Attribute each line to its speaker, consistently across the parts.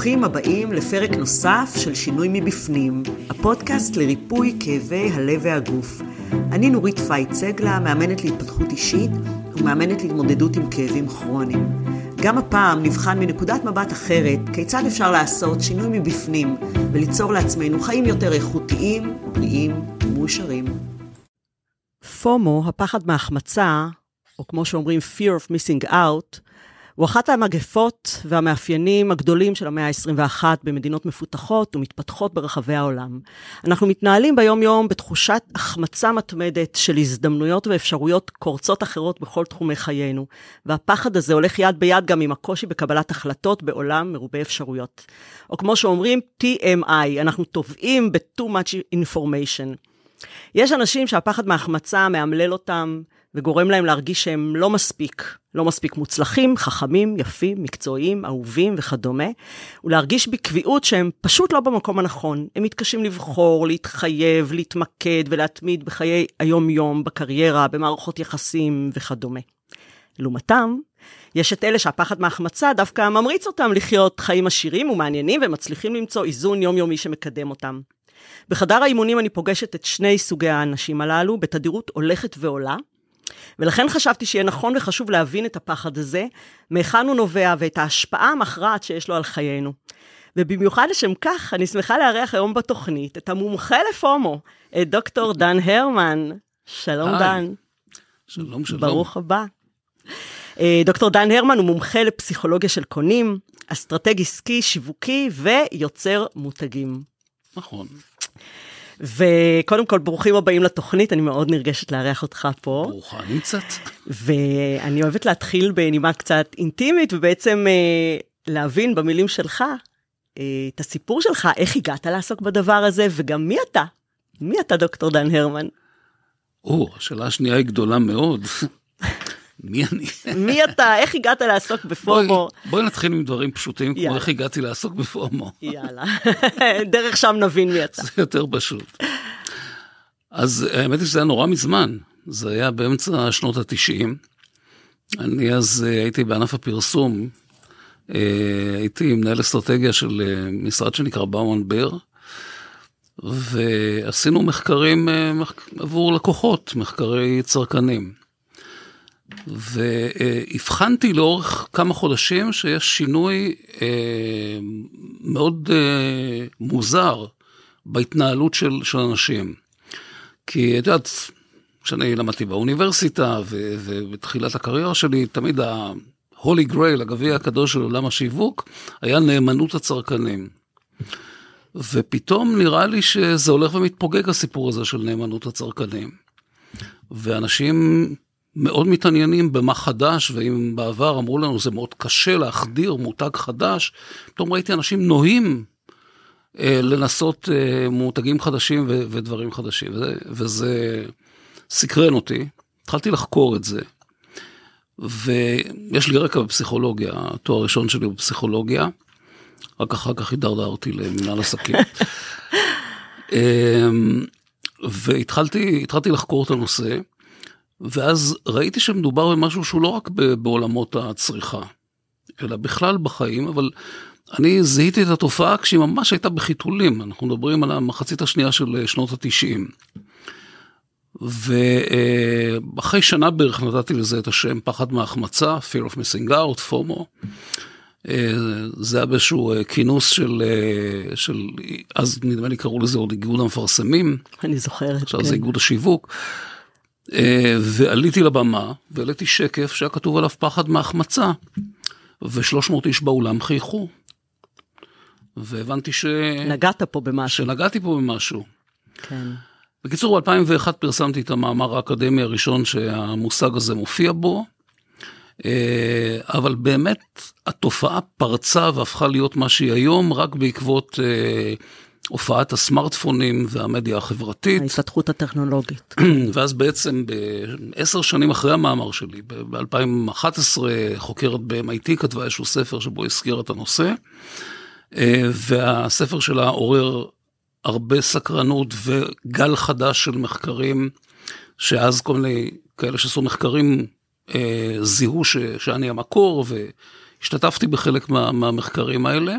Speaker 1: ברוכים הבאים לפרק נוסף של שינוי מבפנים, הפודקאסט לריפוי כאבי הלב והגוף. אני נורית פייט סגלה, מאמנת להתפתחות אישית ומאמנת להתמודדות עם כאבים כרוניים. גם הפעם נבחן מנקודת מבט אחרת כיצד אפשר לעשות שינוי מבפנים וליצור לעצמנו חיים יותר איכותיים, בריאים ומאושרים. FOMO, הפחד מהחמצה, או כמו שאומרים fear of missing out, הוא אחת המגפות והמאפיינים הגדולים של המאה ה-21 במדינות מפותחות ומתפתחות ברחבי העולם. אנחנו מתנהלים ביום-יום בתחושת החמצה מתמדת של הזדמנויות ואפשרויות קורצות אחרות בכל תחומי חיינו, והפחד הזה הולך יד ביד גם עם הקושי בקבלת החלטות בעולם מרובה אפשרויות. או כמו שאומרים, TMI, אנחנו תובעים ב-too much information. יש אנשים שהפחד מהחמצה מאמלל אותם, וגורם להם להרגיש שהם לא מספיק, לא מספיק מוצלחים, חכמים, יפים, מקצועיים, אהובים וכדומה, ולהרגיש בקביעות שהם פשוט לא במקום הנכון. הם מתקשים לבחור, להתחייב, להתמקד ולהתמיד בחיי היום-יום, בקריירה, במערכות יחסים וכדומה. לעומתם, יש את אלה שהפחד מהחמצה דווקא ממריץ אותם לחיות חיים עשירים ומעניינים ומצליחים למצוא איזון יומיומי שמקדם אותם. בחדר האימונים אני פוגשת את שני סוגי האנשים הללו בתדירות הולכת ועולה, ולכן חשבתי שיהיה נכון וחשוב להבין את הפחד הזה, מהיכן הוא נובע ואת ההשפעה המכרעת שיש לו על חיינו. ובמיוחד לשם כך, אני שמחה לארח היום בתוכנית את המומחה לפומו, את דוקטור דן הרמן. שלום, היי. דן.
Speaker 2: שלום, שלום.
Speaker 1: ברוך הבא. אה, דוקטור דן הרמן הוא מומחה לפסיכולוגיה של קונים, אסטרטג עסקי, שיווקי ויוצר מותגים.
Speaker 2: נכון.
Speaker 1: וקודם כל, ברוכים הבאים לתוכנית, אני מאוד נרגשת לארח אותך פה.
Speaker 2: ברוכה נמצאת.
Speaker 1: ואני אוהבת להתחיל בנימה קצת אינטימית, ובעצם אה, להבין במילים שלך אה, את הסיפור שלך, איך הגעת לעסוק בדבר הזה, וגם מי אתה? מי אתה, דוקטור דן הרמן?
Speaker 2: או, השאלה השנייה היא גדולה מאוד. מי אני?
Speaker 1: מי אתה? איך הגעת לעסוק בפומו?
Speaker 2: בואי נתחיל עם דברים פשוטים, כמו איך הגעתי לעסוק בפומו.
Speaker 1: יאללה, דרך שם נבין מי אתה.
Speaker 2: זה יותר פשוט. אז האמת היא שזה היה נורא מזמן, זה היה באמצע שנות התשעים. אני אז אה, הייתי בענף הפרסום, אה, הייתי מנהל אסטרטגיה של אה, משרד שנקרא באומן בר, ועשינו מחקרים עבור לקוחות, מחקרי צרכנים. והבחנתי לאורך כמה חודשים שיש שינוי אה, מאוד אה, מוזר בהתנהלות של, של אנשים. כי את יודעת, כשאני למדתי באוניברסיטה ובתחילת הקריירה שלי, תמיד ה-Holy Grail, הגביע הקדוש של עולם השיווק, היה נאמנות הצרכנים. ופתאום נראה לי שזה הולך ומתפוגג הסיפור הזה של נאמנות הצרכנים. ואנשים מאוד מתעניינים במה חדש, ואם בעבר אמרו לנו זה מאוד קשה להחדיר מותג חדש, פתאום ראיתי אנשים נוהים אה, לנסות אה, מותגים חדשים ו- ודברים חדשים, וזה, וזה סקרן אותי, התחלתי לחקור את זה. ויש לי רקע בפסיכולוגיה, התואר הראשון שלי הוא בפסיכולוגיה, רק אחר כך הידרדרתי למנהל עסקים. אמ, והתחלתי לחקור את הנושא. ואז ראיתי שמדובר במשהו שהוא לא רק בעולמות הצריכה, אלא בכלל בחיים, אבל אני זיהיתי את התופעה כשהיא ממש הייתה בחיתולים, אנחנו מדברים על המחצית השנייה של שנות התשעים. ואחרי שנה בערך נתתי לזה את השם פחד מהחמצה, fear of missing out, פומו. זה היה באיזשהו כינוס של, של, אז נדמה לי קראו לזה עוד איגוד המפרסמים.
Speaker 1: אני זוכרת,
Speaker 2: עכשיו כן. זה איגוד השיווק. אה, ועליתי לבמה והעליתי שקף שהיה כתוב עליו פחד מהחמצה, ו-300 איש באולם חייכו. והבנתי ש...
Speaker 1: נגעת פה במשהו.
Speaker 2: שנגעתי פה במשהו. כן. בקיצור, ב-2001 פרסמתי את המאמר האקדמי הראשון שהמושג הזה מופיע בו, אה, אבל באמת התופעה פרצה והפכה להיות מה שהיא היום רק בעקבות אה, הופעת הסמארטפונים והמדיה החברתית.
Speaker 1: ההתפתחות הטכנולוגית.
Speaker 2: ואז בעצם בעשר שנים אחרי המאמר שלי, ב-2011 חוקרת ב-MIT כתבה איזשהו ספר שבו הזכיר את הנושא, אה, והספר שלה עורר הרבה סקרנות וגל חדש של מחקרים, שאז כל מיני כאלה שעשו מחקרים אה, זיהו ש, שאני המקור והשתתפתי בחלק מה, מהמחקרים האלה.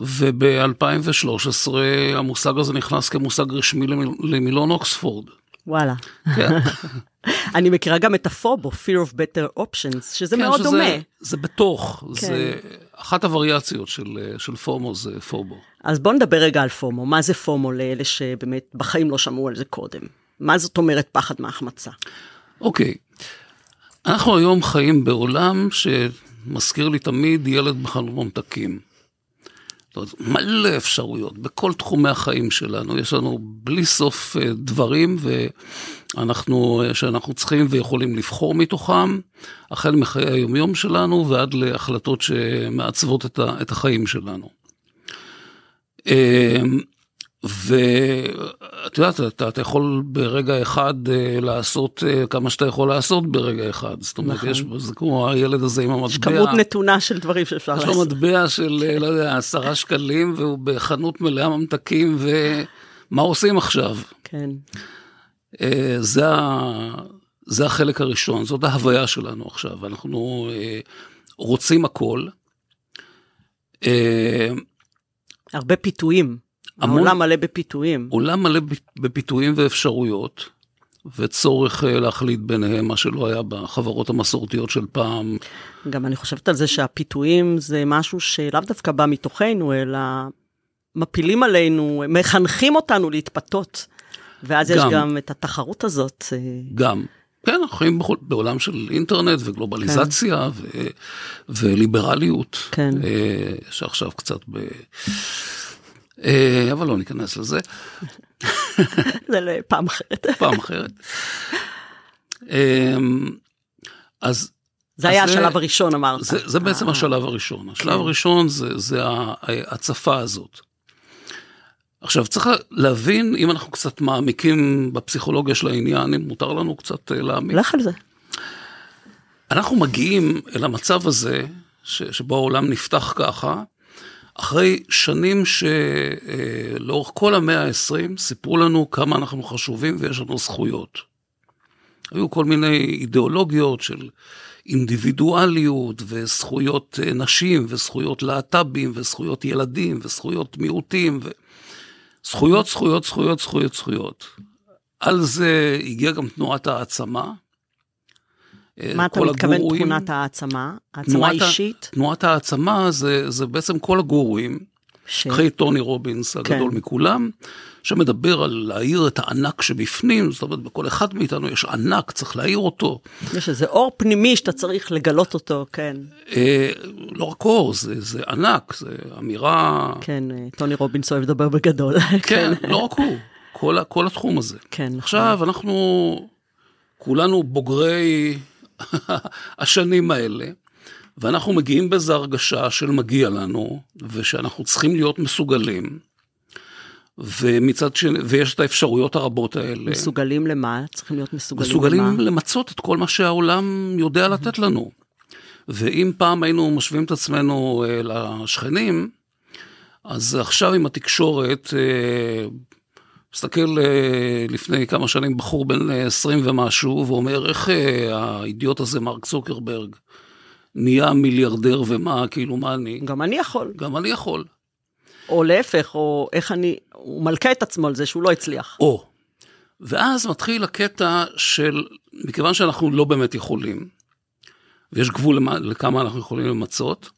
Speaker 2: וב-2013 המושג הזה נכנס כמושג רשמי למילון אוקספורד.
Speaker 1: וואלה.
Speaker 2: כן.
Speaker 1: אני מכירה גם את הפובו, Fear of Better Options, שזה
Speaker 2: כן,
Speaker 1: מאוד
Speaker 2: שזה,
Speaker 1: דומה.
Speaker 2: זה בתוך,
Speaker 1: כן.
Speaker 2: זה אחת הווריאציות של, של פומו זה פובו.
Speaker 1: אז בוא נדבר רגע על פומו. מה זה פומו לאלה שבאמת בחיים לא שמעו על זה קודם? מה זאת אומרת פחד מהחמצה?
Speaker 2: אוקיי, אנחנו היום חיים בעולם שמזכיר לי תמיד ילד בחנות ממתקים. זאת אומרת, מלא אפשרויות בכל תחומי החיים שלנו, יש לנו בלי סוף אה, דברים ואנחנו, אה, שאנחנו צריכים ויכולים לבחור מתוכם, החל מחיי היומיום שלנו ועד להחלטות שמעצבות את, החיים שלנו. אה, ואת יודעת, אתה, אתה יכול ברגע אחד uh, לעשות uh, כמה שאתה יכול לעשות ברגע אחד. זאת אומרת,
Speaker 1: נכון.
Speaker 2: יש, זה כמו הילד הזה עם המטבע.
Speaker 1: יש כמות נתונה של דברים שאפשר
Speaker 2: יש לו
Speaker 1: לעשות.
Speaker 2: מטבע של, אה, לא יודע, עשרה שקלים, והוא בחנות מלאה ממתקים, ומה עושים עכשיו?
Speaker 1: כן.
Speaker 2: זה. זה החלק הראשון, זאת ההוויה שלנו עכשיו. אנחנו רוצים הכל.
Speaker 1: הרבה פיתויים.
Speaker 2: המון-
Speaker 1: העולם מלא בפיתויים.
Speaker 2: עולם מלא בפיתויים ואפשרויות, וצורך אה, להחליט ביניהם, מה שלא היה בחברות המסורתיות של פעם.
Speaker 1: גם אני חושבת על זה שהפיתויים זה משהו שלאו דווקא בא מתוכנו, אלא מפילים עלינו, מחנכים אותנו להתפתות. ואז יש
Speaker 2: גם.
Speaker 1: גם את התחרות הזאת. אה,
Speaker 2: גם. כן, אנחנו חיים בכל- בעולם של אינטרנט וגלובליזציה ו, וליברליות,
Speaker 1: כן.
Speaker 2: אה, שעכשיו קצת ב... אה, אבל לא ניכנס לזה,
Speaker 1: זה לפעם אחרת.
Speaker 2: פעם אחרת. אה, אז
Speaker 1: זה היה השלב הראשון, אמרת.
Speaker 2: זה, זה בעצם
Speaker 1: אה,
Speaker 2: השלב הראשון. השלב
Speaker 1: כן.
Speaker 2: הראשון זה, ההצפה הזאת. עכשיו צריך להבין, אם אנחנו קצת מעמיקים בפסיכולוגיה של העניין, אם מותר לנו קצת אה, להעמיק.
Speaker 1: לך על זה.
Speaker 2: אנחנו מגיעים אל המצב הזה, ש, שבו העולם נפתח ככה, אחרי שנים שלאורך כל המאה ה-20 סיפרו לנו כמה אנחנו חשובים ויש לנו זכויות. היו כל מיני אידיאולוגיות של אינדיבידואליות וזכויות נשים וזכויות להט"בים וזכויות ילדים וזכויות מיעוטים וזכויות, זכויות, זכויות, זכויות, זכויות. על זה הגיעה גם תנועת העצמה. אה,
Speaker 1: מה אתה מתכוון
Speaker 2: הגורואים.
Speaker 1: תכונת העצמה? העצמה
Speaker 2: תנועת
Speaker 1: אישית?
Speaker 2: תנועת העצמה זה, זה בעצם כל הגורואים,
Speaker 1: ש-
Speaker 2: אחרי טוני רובינס הגדול
Speaker 1: כן.
Speaker 2: מכולם, שמדבר על להאיר את הענק שבפנים, זאת אומרת בכל אחד מאיתנו יש ענק, צריך להאיר אותו.
Speaker 1: יש איזה אור פנימי שאתה צריך לגלות אותו, כן.
Speaker 2: אה, לא רק אור, זה, זה ענק, זה אמירה,
Speaker 1: כן, אה, טוני רובינס אוהב לדבר בגדול.
Speaker 2: כן, לא רק הוא, כל, כל התחום הזה.
Speaker 1: כן, נכון.
Speaker 2: עכשיו אנחנו כולנו בוגרי השנים האלה, ואנחנו מגיעים באיזו הרגשה של מגיע לנו, ושאנחנו צריכים להיות מסוגלים, ומצד שני, ויש את האפשרויות הרבות האלה.
Speaker 1: מסוגלים למה? צריכים להיות מסוגלים
Speaker 2: מסוגלים
Speaker 1: למה?
Speaker 2: למצות את כל מה שהעולם יודע לתת לנו. ואם פעם היינו משווים את עצמנו אה, לשכנים, אז עכשיו עם התקשורת, אה, מסתכל אה, לפני כמה שנים בחור בן אה, 20 ומשהו, ואומר איך אה, האידיוט הזה, מרק צוקרברג, נהיה מיליארדר ומה, כאילו מה אני?
Speaker 1: גם אני יכול.
Speaker 2: גם אני יכול.
Speaker 1: או להפך, או איך אני... הוא מלכה את עצמו על זה שהוא לא הצליח.
Speaker 2: או. ואז מתחיל הקטע של, מכיוון שאנחנו לא באמת יכולים, ויש גבול למה, לכמה אנחנו יכולים למצות,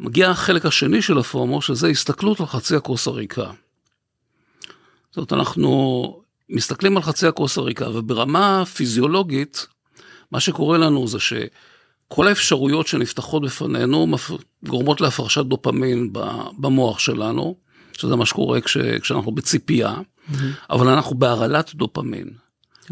Speaker 2: מגיע החלק השני של הפומו, שזה הסתכלות על חצי הכוס הריקה. זאת אומרת, אנחנו מסתכלים על חצי הכוס הריקה, וברמה פיזיולוגית, מה שקורה לנו זה שכל האפשרויות שנפתחות בפנינו גורמות להפרשת דופמין במוח שלנו, שזה מה שקורה כש, כשאנחנו בציפייה, אבל אנחנו בהרעלת דופמין.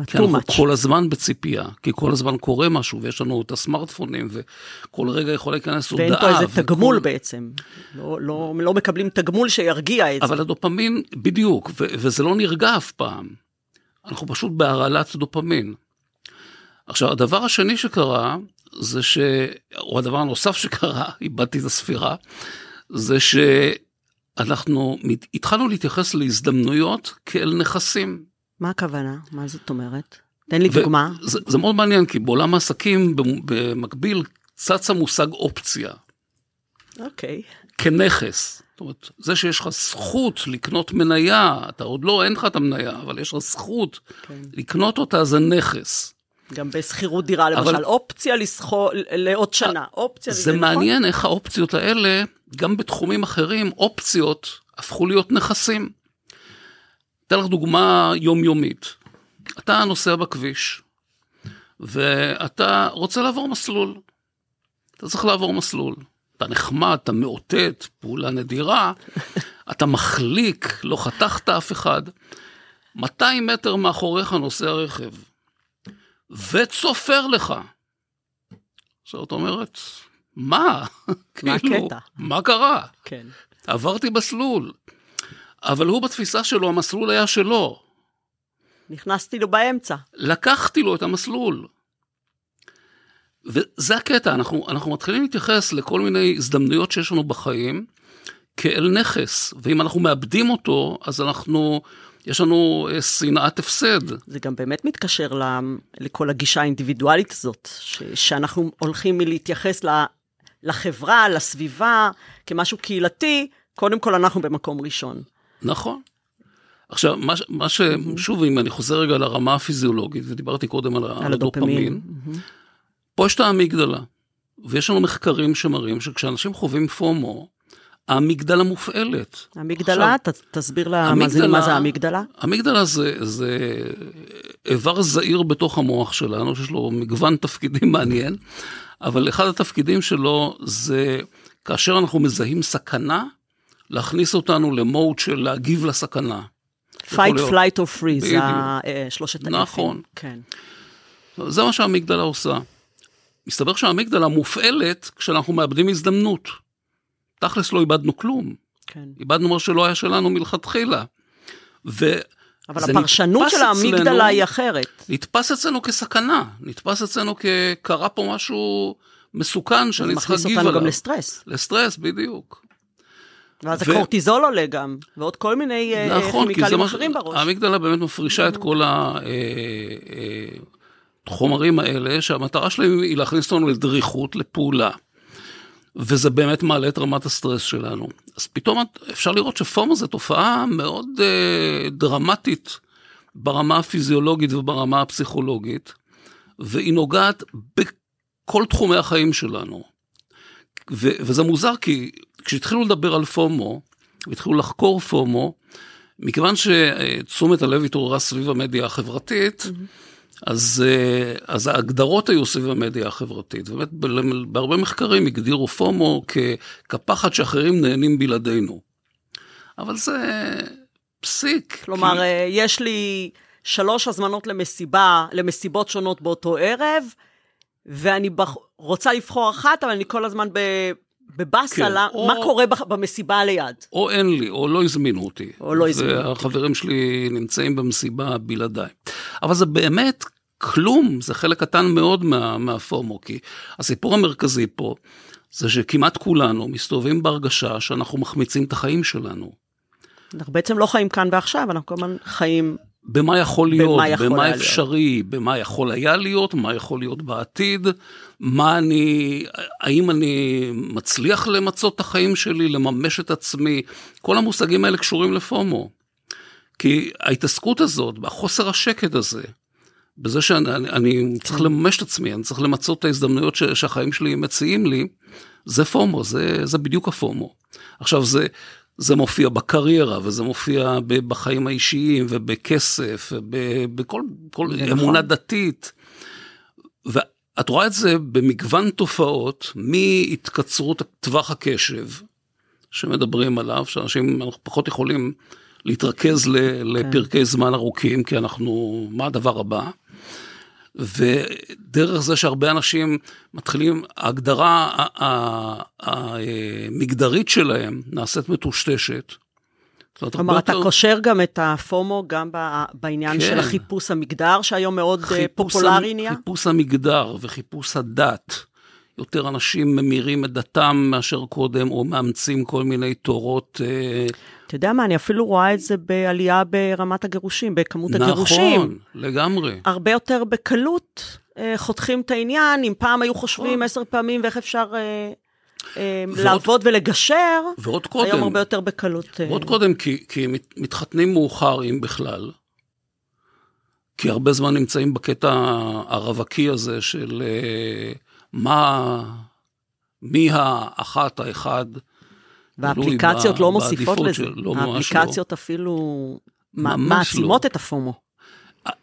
Speaker 2: כי אנחנו
Speaker 1: much.
Speaker 2: כל הזמן בציפייה, כי כל הזמן קורה משהו, ויש לנו את הסמארטפונים, וכל רגע יכול להיכנס הודעה.
Speaker 1: ואין פה איזה
Speaker 2: וכל-
Speaker 1: תגמול בעצם. לא, לא, לא מקבלים תגמול שירגיע את זה.
Speaker 2: אבל הדופמין, בדיוק, ו- וזה לא נרגע אף פעם. אנחנו פשוט בהרעלת דופמין. עכשיו, הדבר השני שקרה, זה ש... או הדבר הנוסף שקרה, איבדתי את הספירה, זה שאנחנו התחלנו להתייחס להזדמנויות כאל נכסים.
Speaker 1: מה הכוונה? מה זאת אומרת? תן לי דוגמה.
Speaker 2: זה, זה מאוד מעניין, כי בעולם העסקים במ- במקביל צץ המושג אופציה,
Speaker 1: אוקיי.
Speaker 2: כנכס. זאת אומרת, זה שיש לך זכות לקנות מניה, אתה עוד לא, אין לך את המניה, אבל יש לך זכות
Speaker 1: כן.
Speaker 2: לקנות אותה, זה נכס.
Speaker 1: גם בשכירות דירה, למשל,
Speaker 2: אבל-
Speaker 1: אופציה לסחור לעוד שנה, אופציה
Speaker 2: זה
Speaker 1: נכון?
Speaker 2: מעניין איך האופציות האלה, גם בתחומים אחרים, אופציות הפכו להיות נכסים. אתן לך דוגמה יומיומית. אתה נוסע בכביש, ואתה רוצה לעבור מסלול. אתה צריך לעבור מסלול. אתה נחמד, אתה מאותת, פעולה נדירה, אתה מחליק, לא חתכת אף אחד. 200 מטר מאחוריך נוסע רכב, וצופר לך. עכשיו את אומרת, מה?
Speaker 1: מה
Speaker 2: כאילו,
Speaker 1: הקטע?
Speaker 2: מה קרה?
Speaker 1: כן.
Speaker 2: עברתי מסלול. אבל הוא בתפיסה שלו, המסלול היה שלו.
Speaker 1: נכנסתי לו באמצע.
Speaker 2: לקחתי לו את המסלול. וזה הקטע, אנחנו, אנחנו מתחילים להתייחס לכל מיני הזדמנויות שיש לנו בחיים כאל נכס, ואם אנחנו מאבדים אותו, אז אנחנו, יש לנו אה, שנאת הפסד.
Speaker 1: זה גם באמת מתקשר ל, לכל הגישה האינדיבידואלית הזאת, ש, שאנחנו הולכים מלהתייחס ל, לחברה, לסביבה, כמשהו קהילתי, קודם כל אנחנו במקום ראשון.
Speaker 2: נכון. עכשיו, מה, מה ש... שוב, אם אני חוזר רגע לרמה הפיזיולוגית, ודיברתי קודם על, על הדופמין,
Speaker 1: מהמם.
Speaker 2: פה יש את האמיגדלה, ויש לנו מחקרים שמראים שכשאנשים חווים פומו, האמיגדלה מופעלת.
Speaker 1: המגדלה, ת, תסביר למאזינים מה זה המגדלה.
Speaker 2: המגדלה זה, זה איבר זעיר בתוך המוח שלנו, שיש לו מגוון תפקידים מעניין, אבל אחד התפקידים שלו זה כאשר אנחנו מזהים סכנה, להכניס אותנו למוד של להגיב לסכנה.
Speaker 1: fight, flight or freeze, זה אה, שלושת אלפים.
Speaker 2: נכון.
Speaker 1: כן.
Speaker 2: זה מה שהאמיגדלה עושה. מסתבר שהאמיגדלה מופעלת כשאנחנו מאבדים הזדמנות. תכלס לא איבדנו כלום,
Speaker 1: כן.
Speaker 2: איבדנו מה שלא היה שלנו מלכתחילה. ו...
Speaker 1: אבל
Speaker 2: זה
Speaker 1: הפרשנות של האמיגדלה
Speaker 2: אצלנו-
Speaker 1: היא אחרת.
Speaker 2: נתפס אצלנו כסכנה, נתפס אצלנו כקרה פה משהו מסוכן
Speaker 1: זה
Speaker 2: שאני צריך
Speaker 1: מכניס
Speaker 2: להגיב
Speaker 1: אותנו
Speaker 2: עליו.
Speaker 1: גם לסטרס.
Speaker 2: לסטרס, בדיוק.
Speaker 1: ואז
Speaker 2: ו-
Speaker 1: הקורטיזול עולה גם, ועוד כל מיני אה,
Speaker 2: נכון,
Speaker 1: כימיקלים
Speaker 2: מה
Speaker 1: אחרים בראש.
Speaker 2: האמיגדלה באמת מפרישה את כל החומרים האלה, שהמטרה שלהם היא להכניס אותנו לדריכות, לפעולה. וזה באמת מעלה את רמת הסטרס שלנו. אז פתאום אפשר לראות שפומו זה תופעה מאוד אה, דרמטית ברמה הפיזיולוגית וברמה הפסיכולוגית, והיא נוגעת בכל תחומי החיים שלנו. ו- וזה מוזר כי כשהתחילו לדבר על פומו, והתחילו לחקור פומו, מכיוון שתשומת הלב התעוררה סביב המדיה החברתית, אז, אה, אז ההגדרות היו סביב המדיה החברתית. באמת, בהרבה מחקרים הגדירו פומו כ- כפחד שאחרים נהנים בלעדינו. אבל זה פסיק.
Speaker 1: כלומר,
Speaker 2: כי-
Speaker 1: אה, יש לי שלוש הזמנות למסיבה, למסיבות שונות באותו ערב, ואני בח... רוצה לבחור אחת, אבל אני כל הזמן ב... בבאסה,
Speaker 2: כן,
Speaker 1: לה-
Speaker 2: או-
Speaker 1: מה קורה במסיבה ליד.
Speaker 2: או אין לי, או לא הזמינו אותי.
Speaker 1: או לא הזמינו אותי.
Speaker 2: והחברים שלי נמצאים במסיבה בלעדיי. אבל זה באמת כלום, זה חלק קטן מאוד מה, מהפומו, כי הסיפור המרכזי פה זה שכמעט כולנו מסתובבים בהרגשה שאנחנו מחמיצים את החיים שלנו.
Speaker 1: אנחנו בעצם לא חיים כאן ועכשיו, אנחנו כל הזמן חיים...
Speaker 2: במה יכול להיות,
Speaker 1: במה יכול
Speaker 2: במה
Speaker 1: היה להיות.
Speaker 2: אפשרי, במה יכול היה להיות, מה יכול להיות בעתיד, מה אני, האם אני מצליח למצות את החיים שלי, לממש את עצמי, כל המושגים האלה קשורים לפומו. כי ההתעסקות הזאת, החוסר השקט הזה, בזה שאני אני, אני צריך לממש את עצמי, אני צריך למצות את ההזדמנויות ש, שהחיים שלי מציעים לי, זה פומו, זה, זה בדיוק הפומו. עכשיו זה, זה מופיע בקריירה, וזה מופיע בחיים האישיים, ובכסף, ובכל כל אמונה
Speaker 1: נכון.
Speaker 2: דתית. ואת רואה את זה במגוון תופעות, מהתקצרות טווח הקשב, שמדברים עליו, שאנשים, אנחנו פחות יכולים להתרכז ל, לפרקי זמן ארוכים, כי אנחנו, מה הדבר הבא? ודרך זה שהרבה אנשים מתחילים, ההגדרה המגדרית שלהם נעשית מטושטשת.
Speaker 1: כלומר, אתה
Speaker 2: יותר-
Speaker 1: קושר גם את הפומו גם בעניין
Speaker 2: כן.
Speaker 1: של החיפוש המגדר, שהיום מאוד אה, פופולרי
Speaker 2: המ-
Speaker 1: נהיה.
Speaker 2: חיפוש המגדר וחיפוש הדת. יותר אנשים ממירים את דתם מאשר קודם, או מאמצים כל מיני תורות.
Speaker 1: אתה יודע מה, אני אפילו רואה את זה בעלייה ברמת הגירושים, בכמות הגירושים.
Speaker 2: נכון, לגמרי.
Speaker 1: הרבה יותר בקלות אה, חותכים את העניין, אם פעם היו חושבים עשר פעמים ואיך אפשר אה, אה, לעבוד ולגשר,
Speaker 2: ועוד קודם,
Speaker 1: היום הרבה יותר בקלות. אה.
Speaker 2: ועוד קודם, כי, כי מת- מתחתנים מאוחר, אם בכלל. כי הרבה זמן נמצאים בקטע הרווקי הזה של אה, מה, מי האחת, האחד.
Speaker 1: והאפליקציות לא מוסיפות לזה.
Speaker 2: לא, לא.
Speaker 1: האפליקציות אפילו מ-
Speaker 2: ממש
Speaker 1: מעצימות
Speaker 2: לא.
Speaker 1: את הפומו.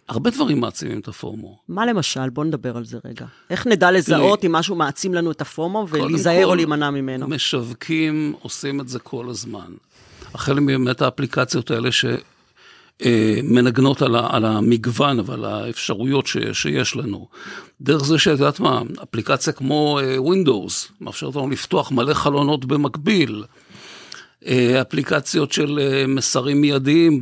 Speaker 2: הרבה דברים מעצימים את הפומו.
Speaker 1: מה למשל? בוא נדבר על זה רגע. איך נדע לזהות אם משהו מעצים לנו את הפומו ולהיזהר או להימנע ממנו?
Speaker 2: משווקים עושים את זה כל הזמן. החל מבאמת האפליקציות האלה שמנגנות על, ה- על המגוון ועל האפשרויות ש, שיש לנו. דרך זה שאת יודעת מה, אפליקציה כמו אה, Windows, מאפשרת לנו לפתוח מלא חלונות במקביל. אה, אפליקציות של אה, מסרים מיידיים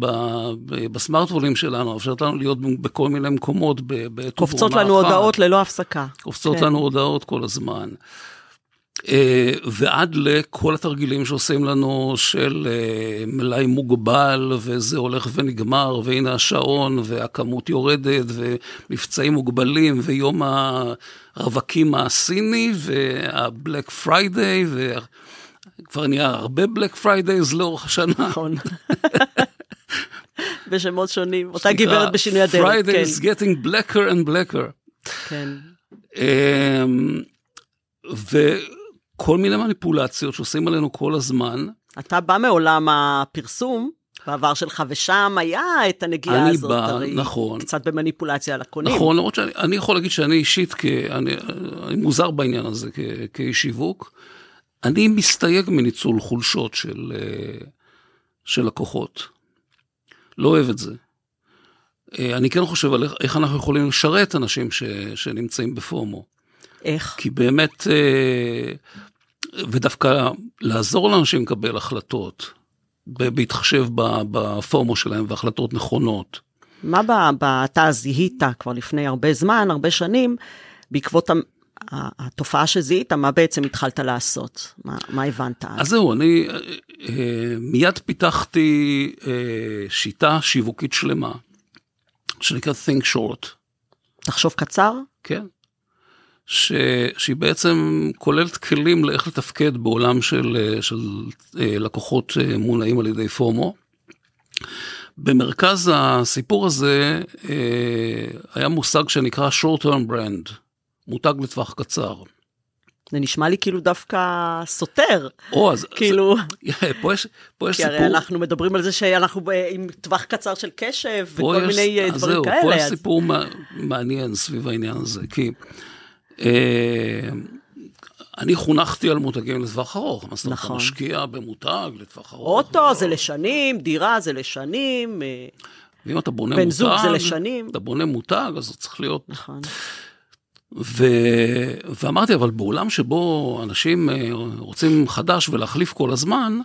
Speaker 2: בסמארטפונים שלנו, מאפשרת לנו להיות בכל מיני מקומות בעת
Speaker 1: קופצות לנו
Speaker 2: אחת.
Speaker 1: הודעות ללא הפסקה.
Speaker 2: קופצות
Speaker 1: כן.
Speaker 2: לנו הודעות כל הזמן. אה, ועד לכל התרגילים שעושים לנו של מלאי מוגבל, וזה הולך ונגמר, והנה השעון, והכמות יורדת, ומבצעים מוגבלים, ויום הרווקים הסיני, וה Black Friday, וכבר נהיה הרבה Black Fridays לאורך השנה.
Speaker 1: נכון. בשמות שונים, אותה גברת בשינוי אדרת.
Speaker 2: Friday is
Speaker 1: כן,
Speaker 2: getting blacker and blacker.
Speaker 1: כן.
Speaker 2: אמ, וכל מיני מניפולציות שעושים עלינו כל הזמן.
Speaker 1: אתה בא מעולם הפרסום, בעבר שלך, ושם היה את הנגיעה
Speaker 2: אני
Speaker 1: הזאת,
Speaker 2: בא,
Speaker 1: הרי
Speaker 2: נכון.
Speaker 1: קצת במניפולציה על הקונים.
Speaker 2: נכון, למרות שאני אני יכול להגיד שאני אישית, כ, אני, אני מוזר בעניין הזה כ, כאיש שיווק, אני מסתייג מניצול חולשות של, אה, של לקוחות. לא אוהב את זה. אה, אני כן חושב על איך, אנחנו יכולים לשרת אנשים ש, שנמצאים בפומו.
Speaker 1: איך?
Speaker 2: כי באמת, אה, ודווקא לעזור לאנשים לקבל החלטות, בהתחשב ב- בפורמו שלהם והחלטות נכונות.
Speaker 1: מה אתה זיהית כבר לפני הרבה זמן, הרבה שנים, בעקבות התופעה שזיהית, מה בעצם התחלת לעשות? מה, מה הבנת?
Speaker 2: אז זהו, אני אה, מיד פיתחתי אה, שיטה שיווקית שלמה, שנקראת Think Short,
Speaker 1: תחשוב קצר?
Speaker 2: כן? ש, שהיא בעצם כוללת כלים לאיך לתפקד בעולם של, אה, של לקוחות מונעים על ידי פורמו. במרכז הסיפור הזה היה מושג שנקרא short term brand, מותג לטווח קצר.
Speaker 1: זה נשמע לי כאילו דווקא סותר,
Speaker 2: או, אז,
Speaker 1: כאילו,
Speaker 2: פה יש, פה יש
Speaker 1: כי הרי
Speaker 2: סיפור,
Speaker 1: אנחנו מדברים על זה שאנחנו עם טווח קצר של קשב
Speaker 2: פה
Speaker 1: וכל
Speaker 2: יש-
Speaker 1: מיני אה,
Speaker 2: אז
Speaker 1: דברים
Speaker 2: זהו, פה
Speaker 1: כאלה.
Speaker 2: יש
Speaker 1: אז-
Speaker 2: סיפור מע- מעניין סביב העניין הזה, כי אה, אני חונכתי על מותגים לטווח ארוך, מה זאת אומרת, אתה
Speaker 1: נכון.
Speaker 2: משקיע במותג לטווח ארוך.
Speaker 1: אוטו זה לשנים, דירה זה לשנים, אה,
Speaker 2: ואם אתה בונה
Speaker 1: בן
Speaker 2: מותג,
Speaker 1: זוג זה לשנים.
Speaker 2: אתה בונה מותג, אז זה צריך להיות...
Speaker 1: נכון.
Speaker 2: ו... ואמרתי, אבל בעולם שבו אנשים אה, רוצים חדש ולהחליף כל הזמן,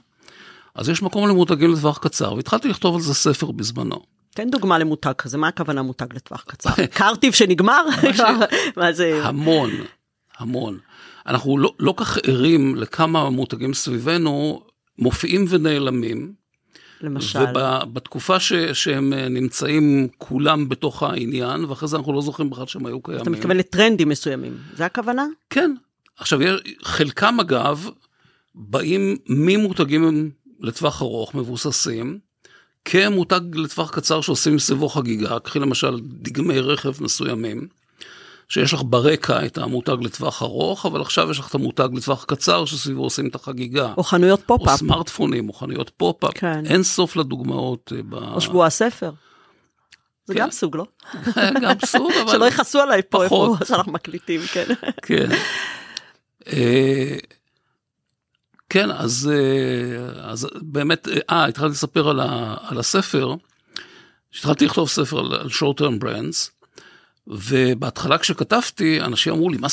Speaker 2: אז יש מקום למותגים לטווח קצר, והתחלתי לכתוב על זה ספר בזמנו.
Speaker 1: תן דוגמה למותג כזה, מה הכוונה מותג לטווח קצר? קרטיב שנגמר? מה זה?
Speaker 2: המון, המון. אנחנו לא, לא כך ערים לכמה מותגים סביבנו מופיעים ונעלמים,
Speaker 1: למשל.
Speaker 2: ובתקופה ש, שהם אה, נמצאים כולם בתוך העניין, ואחרי זה אנחנו לא זוכרים בכלל שהם היו קיימים.
Speaker 1: אתה מתכוון לטרנדים מסוימים, זה הכוונה?
Speaker 2: כן. עכשיו, חלקם אגב, באים ממותגים לטווח ארוך, מבוססים, כמותג לטווח קצר שעושים מסביבו חגיגה, קחי למשל דגמי רכב מסוימים, שיש לך ברקע את המותג לטווח ארוך, אבל עכשיו יש לך את המותג לטווח קצר שסביבו עושים את החגיגה.
Speaker 1: או חנויות
Speaker 2: או
Speaker 1: pop-up,
Speaker 2: סמארטפונים, או חנויות pop-up,
Speaker 1: כן.
Speaker 2: אין סוף לדוגמאות. אה, ב...
Speaker 1: או שבוע הספר. זה
Speaker 2: כן.
Speaker 1: גם סוג, לא?
Speaker 2: גם סוג, אבל...
Speaker 1: שלא יכעסו עליי פה, איפה. שאנחנו מקליטים, כן.
Speaker 2: כן. אה, כן, אז, אה, אז באמת, אה, התחלתי לספר על, ה, על הספר, התחלתי לכתוב ספר על, על short term brands, ובהתחלה כשכתבתי, אנשים אמרו לי, מה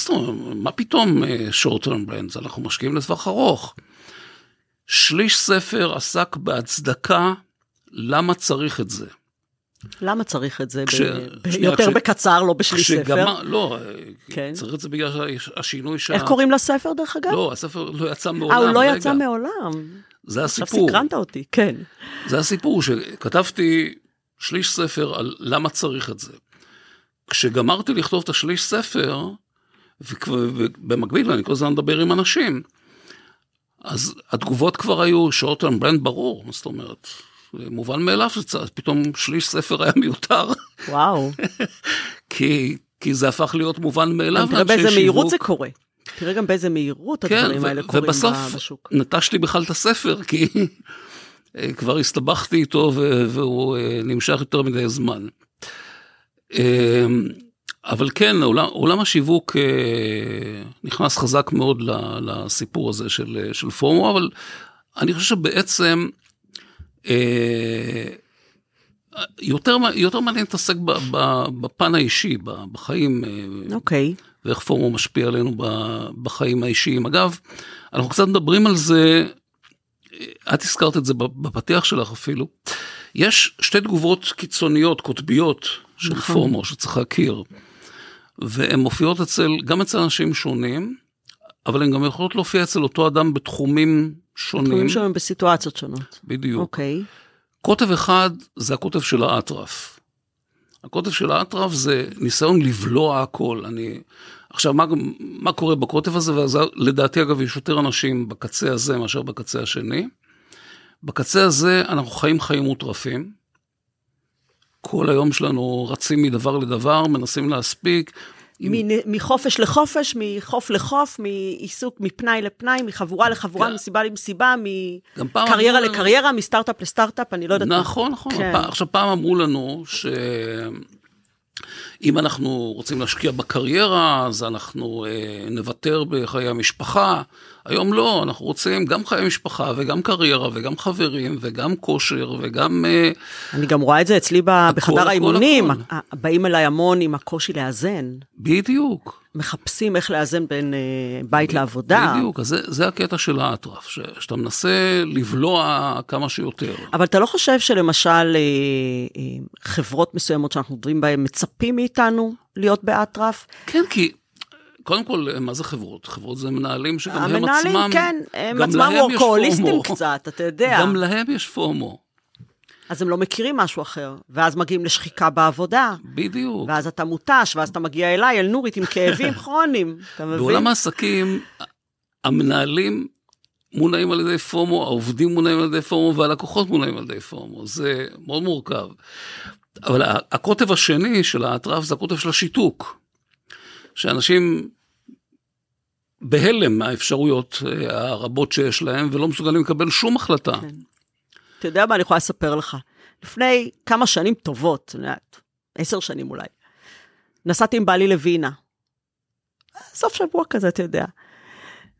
Speaker 2: מה פתאום אה, short term brands, אנחנו משקיעים לטווח ארוך. שליש ספר עסק בהצדקה למה צריך את זה.
Speaker 1: למה צריך את זה?
Speaker 2: כש-
Speaker 1: ב-
Speaker 2: שנייה,
Speaker 1: יותר
Speaker 2: כש-
Speaker 1: בקצר, לא בשליש ספר?
Speaker 2: כשגמר, לא,
Speaker 1: כן.
Speaker 2: צריך את זה בגלל השינוי שה...
Speaker 1: איך קוראים לספר, דרך אגב?
Speaker 2: לא, הספר לא יצא מעולם.
Speaker 1: אה, הוא לא
Speaker 2: רגע.
Speaker 1: יצא מעולם.
Speaker 2: זה
Speaker 1: עכשיו
Speaker 2: הסיפור.
Speaker 1: סקרנת אותי, כן.
Speaker 2: זה הסיפור שכתבתי שליש ספר על למה צריך את זה. כשגמרתי לכתוב את השליש ספר, ובמקביל, ואני כל הזמן מדבר עם אנשים, אז התגובות כבר היו שוטרן ברנד ברור, זאת אומרת, מובן מאליו שפתאום שליש ספר היה מיותר.
Speaker 1: וואו.
Speaker 2: כי, כי זה הפך להיות מובן מאליו.
Speaker 1: תראה באיזה מהירות זה קורה. תראה גם באיזה מהירות כן, הדברים האלה קורים
Speaker 2: ובסוף
Speaker 1: בשוק.
Speaker 2: נטשתי בכלל את הספר, כי אה, כבר הסתבכתי איתו והוא אה, נמשך יותר מדי זמן. אה, אבל כן, עולם, עולם השיווק נכנס חזק מאוד לסיפור הזה של, של פומו, אבל אני חושב שבעצם יותר, יותר מעניין להתעסק בפן האישי, בחיים.
Speaker 1: אוקיי. Okay.
Speaker 2: ואיך פומו משפיע עלינו בחיים האישיים. אגב, אנחנו קצת מדברים על זה, את הזכרת את זה בפתיח שלך אפילו. יש שתי תגובות קיצוניות, קוטביות, של נכון. פומו שצריך להכיר. והן מופיעות אצל, גם אצל אנשים שונים, אבל הן גם יכולות להופיע אצל אותו אדם בתחומים שונים. בתחומים
Speaker 1: שונים בסיטואציות שונות.
Speaker 2: בדיוק.
Speaker 1: אוקיי. Okay.
Speaker 2: קוטב אחד זה הקוטב של האטרף. הקוטב של האטרף זה ניסיון לבלוע הכל. אני... עכשיו, מה, מה קורה בקוטב הזה? ולדעתי, אגב, יש יותר אנשים בקצה הזה מאשר בקצה השני. בקצה הזה אנחנו חיים חיים מוטרפים. כל היום שלנו רצים מדבר לדבר, מנסים להספיק.
Speaker 1: מחופש לחופש, מחוף לחוף, מעיסוק מפנאי לפנאי, מחבורה לחבורה, כן. מסיבה למסיבה, מקריירה לקריירה, מסטארט-אפ לסטארט-אפ, אני לא יודעת.
Speaker 2: נכון, נכון. כן. עכשיו, פעם אמרו לנו ש... אם אנחנו רוצים להשקיע בקריירה, אז אנחנו אה, נוותר בחיי המשפחה. היום לא, אנחנו רוצים גם חיי משפחה וגם קריירה וגם חברים וגם כושר וגם... אה,
Speaker 1: אני גם רואה את זה אצלי הכל, בחדר האימונים, באים אליי המון עם הקושי לאזן.
Speaker 2: בדיוק.
Speaker 1: מחפשים איך לאזן בין אה, בית ב- לעבודה.
Speaker 2: בדיוק, אז זה, זה הקטע של האטרף, ש, שאתה מנסה לבלוע כמה שיותר.
Speaker 1: אבל אתה לא חושב שלמשל אה, חברות מסוימות שאנחנו מדברים בהן מצפים מאיתנו להיות באטרף?
Speaker 2: כן, כי קודם כל, מה זה חברות? חברות זה מנהלים שגם הם עצמם...
Speaker 1: המנהלים, כן, הם עצמם וורקוליסטים קצת, אתה יודע.
Speaker 2: גם להם יש פומו.
Speaker 1: אז הם לא מכירים משהו אחר, ואז מגיעים לשחיקה בעבודה.
Speaker 2: בדיוק.
Speaker 1: ואז אתה מותש, ואז אתה מגיע אליי, אל נורית, עם כאבים כרוניים, אתה מבין?
Speaker 2: בעולם העסקים, המנהלים מונעים על ידי פומו, העובדים מונעים על ידי פומו, והלקוחות מונעים על ידי פומו. זה מאוד מורכב. אבל הקוטב השני של האטרף זה הקוטב של השיתוק. שאנשים בהלם מהאפשרויות אה, הרבות שיש להם, ולא מסוגלים לקבל שום החלטה. כן.
Speaker 1: אתה יודע מה אני יכולה לספר לך? לפני כמה שנים טובות, עשר שנים אולי, נסעתי עם בעלי לווינה. סוף שבוע כזה, אתה יודע.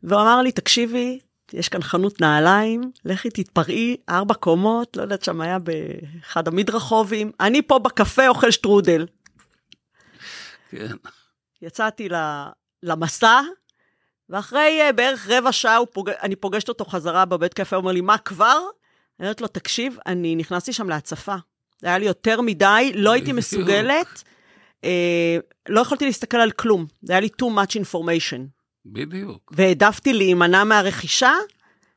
Speaker 1: והוא אמר לי, תקשיבי, יש כאן חנות נעליים, לכי תתפרעי, ארבע קומות, לא יודעת, שם היה באחד המדרחובים, אני פה בקפה אוכל שטרודל.
Speaker 2: כן.
Speaker 1: יצאתי למסע, ואחרי uh, בערך רבע שעה פוג... אני פוגשת אותו חזרה בבית קפה, הוא אומר לי, מה כבר? אני אומרת לו, תקשיב, אני נכנסתי שם להצפה. זה היה לי יותר מדי, לא הייתי מסוגלת, אה, לא יכולתי להסתכל על כלום. זה היה לי too much information.
Speaker 2: בדיוק.
Speaker 1: והעדפתי להימנע מהרכישה,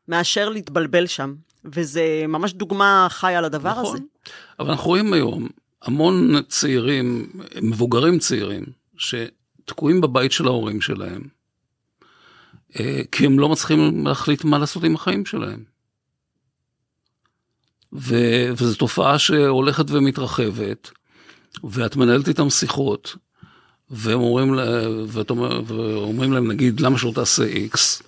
Speaker 1: מאשר להתבלבל שם. וזה ממש דוגמה חיה לדבר נכון. הזה.
Speaker 2: אבל אנחנו רואים היום המון צעירים, מבוגרים צעירים, שתקועים בבית של ההורים שלהם, אה, כי הם לא מצליחים להחליט מה לעשות עם החיים שלהם. ו- וזו תופעה שהולכת ומתרחבת, ואת מנהלת איתם שיחות, והם אומרים, ואת אומר, ואומרים להם, נגיד, למה שלא תעשה X?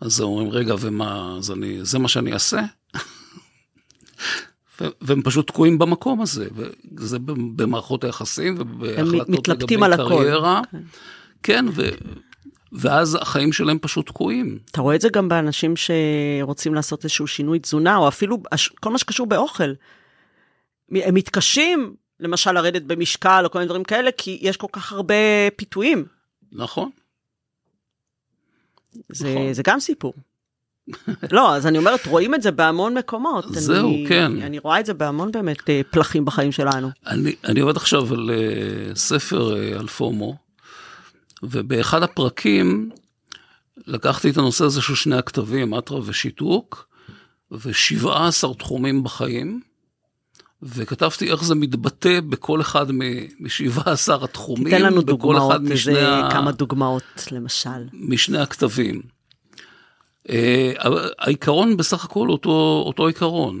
Speaker 2: אז הם אומרים, רגע, ומה, אז אני, זה מה שאני אעשה? והם פשוט תקועים במקום הזה, וזה במערכות היחסים ובהחלטות לגבי קריירה. כן, כן ו... ואז החיים שלהם פשוט תקועים.
Speaker 1: אתה רואה את זה גם באנשים שרוצים לעשות איזשהו שינוי תזונה, או אפילו כל מה שקשור באוכל. הם מתקשים, למשל, לרדת במשקל או כל מיני דברים כאלה, כי יש כל כך הרבה פיתויים.
Speaker 2: נכון.
Speaker 1: זה, נכון. זה גם סיפור. לא, אז אני אומרת, רואים את זה בהמון מקומות.
Speaker 2: זהו,
Speaker 1: אני,
Speaker 2: כן.
Speaker 1: אני, אני רואה את זה בהמון באמת אה, פלחים בחיים שלנו.
Speaker 2: אני, אני עובד עכשיו על uh, ספר uh, על פומו, ובאחד הפרקים לקחתי את הנושא הזה של שני הכתבים, אטרה ושיתוק, ו-17 תחומים בחיים, וכתבתי איך זה מתבטא בכל אחד מ-17 התחומים.
Speaker 1: תן לנו דוגמאות, איזה כמה דוגמאות למשל.
Speaker 2: משני הכתבים. אה, העיקרון בסך הכל אותו, אותו עיקרון.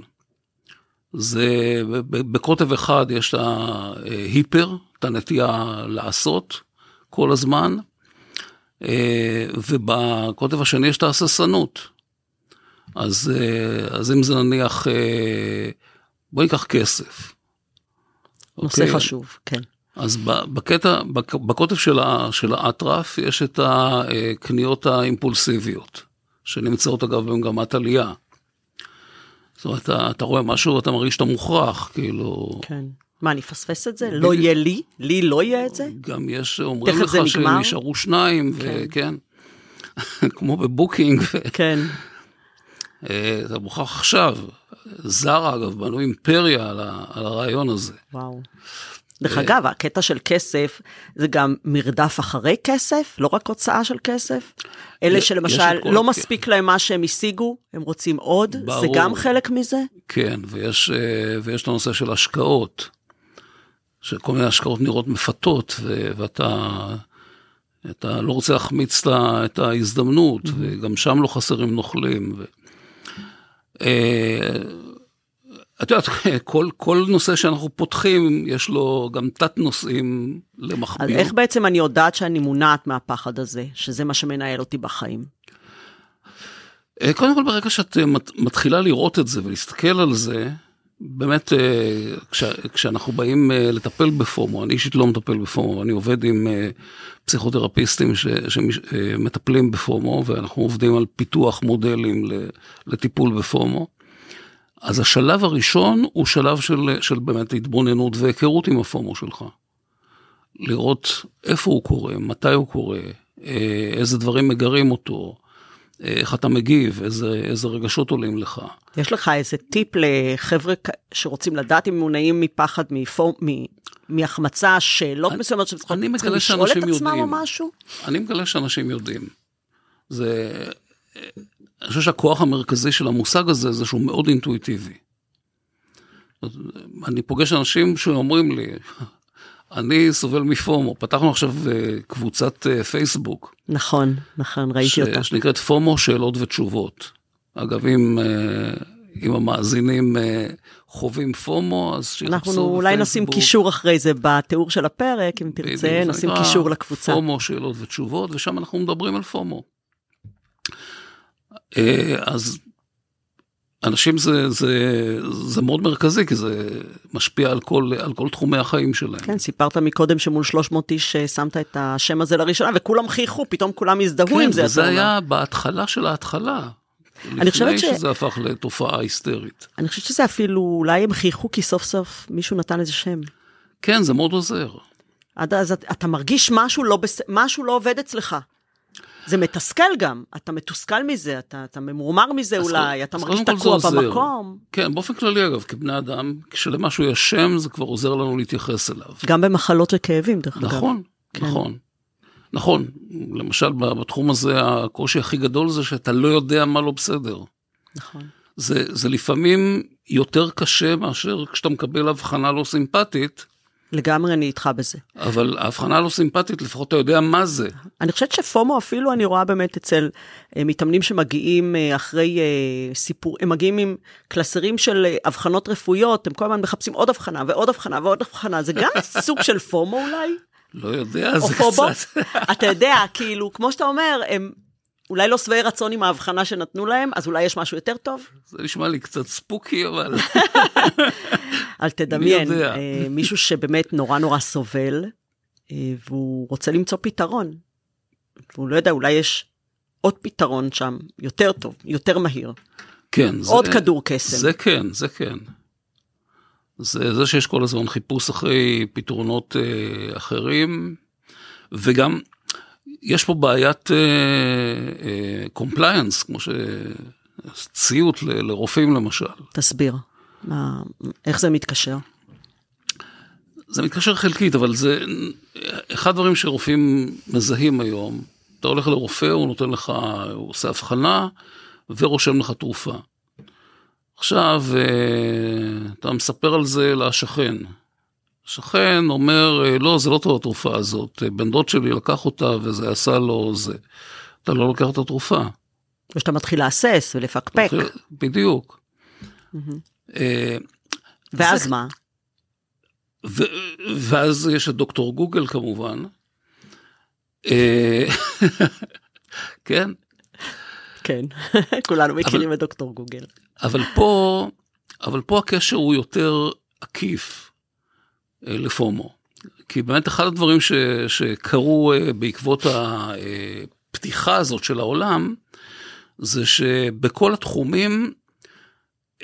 Speaker 2: זה בקוטב אחד יש את ההיפר, את הנטייה לעשות כל הזמן, אה, ובקוטב השני יש את ההססנות. אז, אה, אז אם זה נניח, בואי ניקח כסף.
Speaker 1: נושא. אוקיי? חשוב, כן.
Speaker 2: אז בקטע, בקוטב של האטרף יש את הקניות האימפולסיביות. שנמצאות אגב במגמת עלייה. זאת אומרת, אתה, אתה רואה משהו ואתה מרגיש שאתה מוכרח, כאילו...
Speaker 1: כן. מה, אני אפספס את זה? לא יהיה לי? לי לא יהיה את זה?
Speaker 2: גם יש, אומרים לך שנשארו שניים, וכן, כן. כמו בבוקינג.
Speaker 1: כן.
Speaker 2: אתה מוכרח עכשיו. זרה, אגב, בנו אימפריה על, על הרעיון הזה.
Speaker 1: וואו. דרך אגב, הקטע של כסף זה גם מרדף אחרי כסף, לא רק הוצאה של כסף. אלה שלמשל לא מספיק להם מה שהם השיגו, הם רוצים עוד, זה גם חלק מזה?
Speaker 2: כן, ויש, אה, ויש את הנושא של השקעות, שכל מיני השקעות נראות מפתות, ואתה... אתה לא רוצה להחמיץ את ההזדמנות, mm-hmm. וגם שם לא חסרים נוכלים. את יודעת, כל, כל נושא שאנחנו פותחים, יש לו גם תת נושאים למכביר.
Speaker 1: אז איך בעצם אני יודעת שאני מונעת מהפחד הזה, שזה מה שמנהל אותי בחיים?
Speaker 2: אה, קודם כל, ברגע שאת אה, מתחילה לראות את זה ולהסתכל על זה, באמת, אה, כש, כשאנחנו באים לטפל ב FOMO, אני אישית לא מטפל ב FOMO, אני עובד עם פסיכותרפיסטים ש, שמטפלים ב FOMO, ואנחנו עובדים על פיתוח מודלים לטיפול בפומו. אז השלב הראשון הוא שלב של, של באמת התבוננות והיכרות עם הפומו שלך. לראות איפה הוא קורה, מתי הוא קורה, אה, איזה דברים מגרים אותו, אה, איך אתה מגיב, איזה, איזה רגשות עולים לך.
Speaker 1: יש לך איזה טיפ לחבר'ה שרוצים לדעת אם הם מונעים מפחד, מפור, מהחמצה, שאלות אני, מסוימות שהם צריכים לשאול את עצמם יודעים. או משהו?
Speaker 2: אני מגלה שאנשים יודעים. זה אני חושב שהכוח המרכזי של המושג הזה זה שהוא מאוד אינטואיטיבי. אני פוגש אנשים שאומרים לי, אני סובל מפומו, פתחנו עכשיו אה, קבוצת אה, פייסבוק.
Speaker 1: נכון, נכון, ראיתי ש... אותה.
Speaker 2: שנקראת פומו שאלות ותשובות. אגב, אם, אה, אם המאזינים חווים פומו, אז
Speaker 1: שיחפשו בפייסבוק. אנחנו אולי נשים קישור אחרי זה בתיאור של הפרק, אם תרצה, נשים קישור לקבוצה.
Speaker 2: פומו שאלות ותשובות, ושם אנחנו מדברים על פומו. אה, אז אנשים זה, זה, זה מאוד מרכזי, כי זה משפיע על כל, על כל תחומי החיים שלהם.
Speaker 1: כן, סיפרת מקודם שמול 300 איש אה, שמת את השם הזה לראשונה, וכולם חייכו, פתאום כולם הזדהו כן, עם זה.
Speaker 2: כן, וזה היה בהתחלה של ההתחלה. אני חושבת ש... לפני שזה הפך לתופעה היסטרית.
Speaker 1: אני חושבת שזה אפילו, אולי הם חייכו כי סוף סוף מישהו נתן איזה שם.
Speaker 2: כן, זה מאוד עוזר.
Speaker 1: עד אז אתה מרגיש משהו לא, בס... משהו לא עובד אצלך. זה מתסכל גם, אתה מתוסכל מזה, אתה, אתה ממורמר מזה אולי, אתה מרגיש תקוע במקום.
Speaker 2: כן, באופן כללי אגב, כבני אדם, כשלמשהו יש שם, זה כבר עוזר לנו להתייחס אליו.
Speaker 1: גם במחלות וכאבים, דרך
Speaker 2: אגב. נכון, כן. נכון. נכון, למשל בתחום הזה הקושי הכי גדול זה שאתה לא יודע מה לא בסדר.
Speaker 1: נכון.
Speaker 2: זה, זה לפעמים יותר קשה מאשר כשאתה מקבל הבחנה לא סימפטית,
Speaker 1: לגמרי אני איתך בזה.
Speaker 2: אבל ההבחנה לא סימפטית, לפחות אתה יודע מה זה.
Speaker 1: אני חושבת שפומו אפילו אני רואה באמת אצל אה, מתאמנים שמגיעים אה, אחרי אה, סיפור, הם מגיעים עם קלסרים של אבחנות רפואיות, הם כל הזמן מחפשים עוד אבחנה ועוד אבחנה ועוד אבחנה, זה גם סוג של פומו אולי?
Speaker 2: לא יודע, זה פובו? קצת.
Speaker 1: אתה יודע, כאילו, כמו שאתה אומר, הם אולי לא שבעי רצון עם ההבחנה שנתנו להם, אז אולי יש משהו יותר טוב?
Speaker 2: זה נשמע לי קצת ספוקי, אבל...
Speaker 1: אל תדמיין, אה, מישהו שבאמת נורא נורא סובל, אה, והוא רוצה למצוא פתרון. והוא לא יודע, אולי יש עוד פתרון שם, יותר טוב, יותר מהיר.
Speaker 2: כן.
Speaker 1: עוד זה, כדור קסם.
Speaker 2: זה כן, זה כן. זה, זה שיש כל הזמן חיפוש אחרי פתרונות אה, אחרים, וגם יש פה בעיית compliance, uh, uh, כמו שציות ל, לרופאים למשל.
Speaker 1: תסביר, מה, איך זה מתקשר?
Speaker 2: זה מתקשר חלקית, אבל זה אחד הדברים שרופאים מזהים היום. אתה הולך לרופא, הוא נותן לך, הוא עושה אבחנה ורושם לך תרופה. עכשיו, uh, אתה מספר על זה לשכן. שכן אומר, אה, לא, זה לא טוב התרופה הזאת, אה, בן דוד שלי לקח אותה וזה עשה לו זה. אתה לא לוקח את התרופה.
Speaker 1: או שאתה מתחיל להסס ולפקפק.
Speaker 2: בדיוק.
Speaker 1: אה, ואז מה?
Speaker 2: ואז יש את דוקטור גוגל כמובן. כן.
Speaker 1: כן, כולנו מכירים את דוקטור גוגל.
Speaker 2: אבל פה, אבל פה הקשר הוא יותר עקיף לפומו. כי באמת אחד הדברים ש, שקרו בעקבות הפתיחה הזאת של העולם, זה שבכל התחומים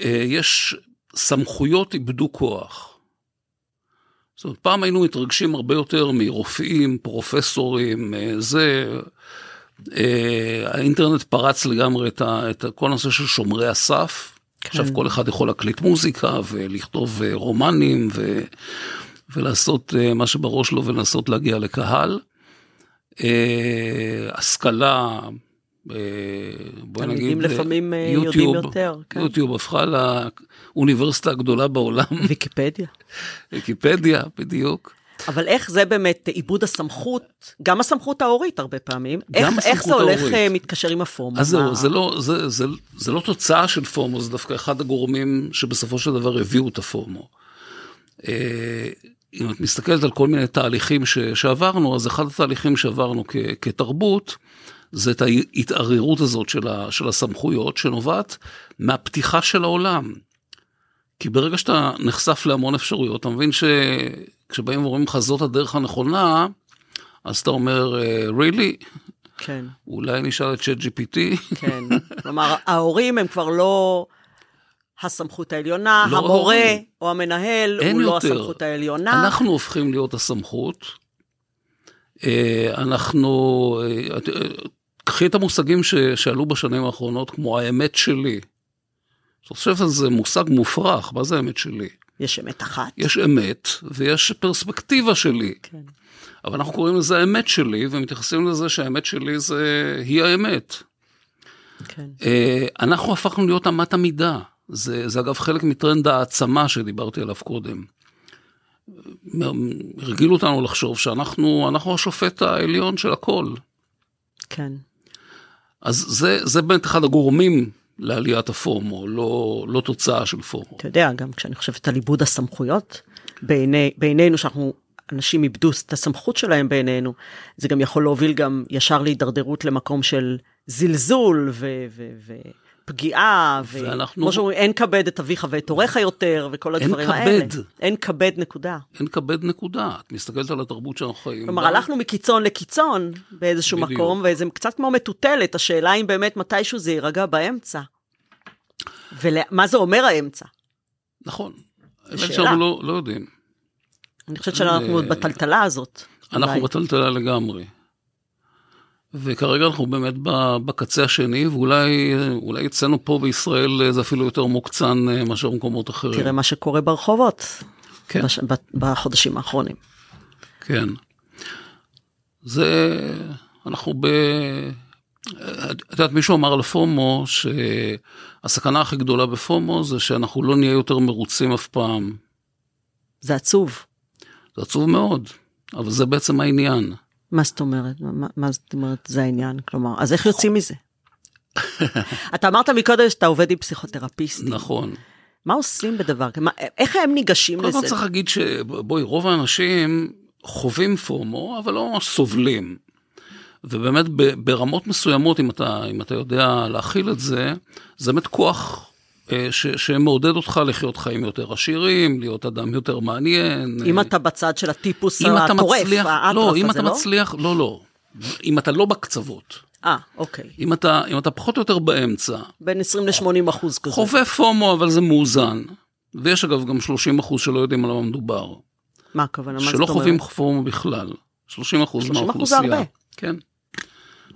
Speaker 2: יש סמכויות איבדו כוח. זאת אומרת, פעם היינו מתרגשים הרבה יותר מרופאים, פרופסורים, אה, זה, אה, האינטרנט פרץ לגמרי את, ה, את כל הנושא של שומרי הסף. כן. עכשיו כל אחד יכול להקליט מוזיקה ולכתוב אה, רומנים ו, ולעשות מה שבראש לו ולנסות להגיע לקהל. השכלה,
Speaker 1: בוא נגיד, לפעמים יוטיוב, יודעים יותר.
Speaker 2: כן. יוטיוב הפכה לאוניברסיטה הגדולה בעולם.
Speaker 1: ויקיפדיה.
Speaker 2: ויקיפדיה, בדיוק.
Speaker 1: אבל איך זה באמת עיבוד הסמכות, גם הסמכות ההורית הרבה פעמים, איך, איך זה הולך ההורית. אה, מתקשר עם הפומו?
Speaker 2: אז זהו, זה לא, זה, זה, זה לא תוצאה של פומו, זה דווקא אחד הגורמים שבסופו של דבר הביאו את הפומו. אם את מסתכלת על כל מיני תהליכים ש, שעברנו, אז אחד התהליכים שעברנו כ, כתרבות, זה את ההתערערות הזאת של, ה, של הסמכויות שנובעת מהפתיחה של העולם. כי ברגע שאתה נחשף להמון אפשרויות, אתה מבין שכשבאים ואומרים לך זאת הדרך הנכונה, אז אתה אומר, אה, really?
Speaker 1: כן.
Speaker 2: אולי נשאל את צ'אט GPT?
Speaker 1: כן. כלומר, ההורים הם כבר לא הסמכות העליונה, לא המורה ההורים. או המנהל הוא לא יותר. לא הסמכות העליונה.
Speaker 2: אנחנו הופכים להיות הסמכות. אה, אנחנו, אה, קחי את המושגים ש, שעלו בשנים האחרונות, כמו האמת שלי. אני חושב שזה מושג מופרך, מה זה האמת שלי?
Speaker 1: יש אמת אחת.
Speaker 2: יש אמת, ויש פרספקטיבה שלי. כן. אבל אנחנו קוראים לזה האמת שלי, ומתייחסים לזה שהאמת שלי זה, היא האמת. כן. אה, אנחנו הפכנו להיות אמת המידה. זה, זה אגב חלק מטרנד העצמה שדיברתי עליו קודם. הרגילו אותנו לחשוב שאנחנו השופט העליון של הכל.
Speaker 1: כן.
Speaker 2: אז זה, זה באמת אחד הגורמים לעליית הפורמו, לא, לא תוצאה של פורמו.
Speaker 1: אתה יודע, גם כשאני חושבת על עיבוד הסמכויות, בעיני, בעינינו שאנחנו, אנשים איבדו את הסמכות שלהם בעינינו, זה גם יכול להוביל גם ישר להידרדרות למקום של זלזול ו... ו, ו פגיעה, וכמו שאומרים, אין כבד את אביך ואת הוריך יותר, וכל הדברים
Speaker 2: אין
Speaker 1: האלה. כבד. אין כבד, נקודה.
Speaker 2: אין כבד, נקודה. את מסתכלת על התרבות שאנחנו חיים.
Speaker 1: כלומר, הלכנו מקיצון לקיצון באיזשהו בדיוק. מקום, וזה קצת כמו מטוטלת, השאלה אם באמת מתישהו זה יירגע באמצע. ומה זה אומר האמצע?
Speaker 2: נכון. האמת שאנחנו לא, לא יודעים.
Speaker 1: אני חושבת שאנחנו עוד בטלטלה הזאת.
Speaker 2: אנחנו בטלטלה לגמרי. וכרגע אנחנו באמת בקצה השני, ואולי אצלנו פה בישראל זה אפילו יותר מוקצן אה, מאשר במקומות אחרים.
Speaker 1: תראה מה שקורה ברחובות כן. בש, בחודשים האחרונים.
Speaker 2: כן. זה, אנחנו ב... את יודעת, מישהו אמר לפומו שהסכנה הכי גדולה בפומו זה שאנחנו לא נהיה יותר מרוצים אף פעם.
Speaker 1: זה עצוב.
Speaker 2: זה עצוב מאוד, אבל זה בעצם העניין.
Speaker 1: מה זאת אומרת? מה, מה זאת אומרת זה העניין? כלומר, אז איך יוצאים מזה? אתה אמרת מקודם שאתה עובד עם פסיכותרפיסטים.
Speaker 2: נכון.
Speaker 1: מה עושים בדבר כזה? איך הם ניגשים לזה?
Speaker 2: קודם כל צריך להגיד שבואי, רוב האנשים חווים פומו, אבל לא סובלים. ובאמת ברמות מסוימות, אם אתה, אם אתה יודע להכיל את זה, זה באמת כוח ש, שמעודד אותך לחיות חיים יותר עשירים, להיות אדם יותר מעניין.
Speaker 1: אם אתה בצד של הטיפוס הטורף,
Speaker 2: מצליח, לא, אם אתה לא? מצליח, לא, לא. אם אתה לא בקצוות.
Speaker 1: אה, אוקיי.
Speaker 2: אם אתה, אם אתה פחות או יותר באמצע.
Speaker 1: בין 20 ל-80 אחוז כזה.
Speaker 2: חווה פומו, אבל זה מאוזן. ויש אגב גם 30 אחוז שלא יודעים על מה מדובר.
Speaker 1: מה הכוונה? מה זאת
Speaker 2: אומרת? שלא חווים פומו בכלל. 30 אחוז מהאוכלוסייה. 30 אחוז הרבה. כן.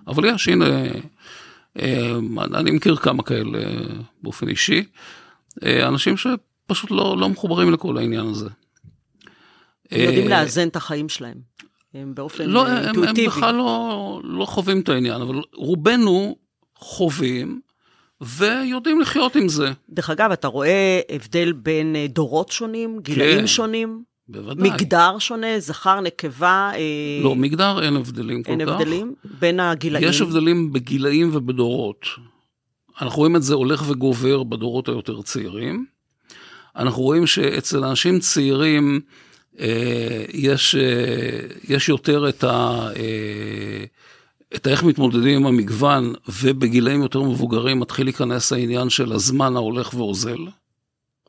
Speaker 2: אבל יש, הנה, אה, אני מכיר כמה כאלה באופן אישי, אה, אנשים שפשוט לא, לא מחוברים לכל העניין הזה.
Speaker 1: הם יודעים אה, לאזן את החיים שלהם. הם באופן לא, אינטואיטיבי.
Speaker 2: הם בכלל לא, לא חווים את העניין, אבל רובנו חווים ויודעים לחיות עם זה.
Speaker 1: דרך אגב, אתה רואה הבדל בין דורות שונים, גילאים כן. שונים?
Speaker 2: בוודאי.
Speaker 1: מגדר שונה, זכר, נקבה? אה...
Speaker 2: לא, מגדר אין הבדלים
Speaker 1: אין כל כך. אין הבדלים בין הגילאים?
Speaker 2: יש הבדלים בגילאים ובדורות. אנחנו רואים את זה הולך וגובר בדורות היותר צעירים. אנחנו רואים שאצל אנשים צעירים אה, יש, אה, יש יותר את ה... אה, את איך מתמודדים עם המגוון, ובגילאים יותר מבוגרים מתחיל להיכנס העניין של הזמן ההולך ואוזל.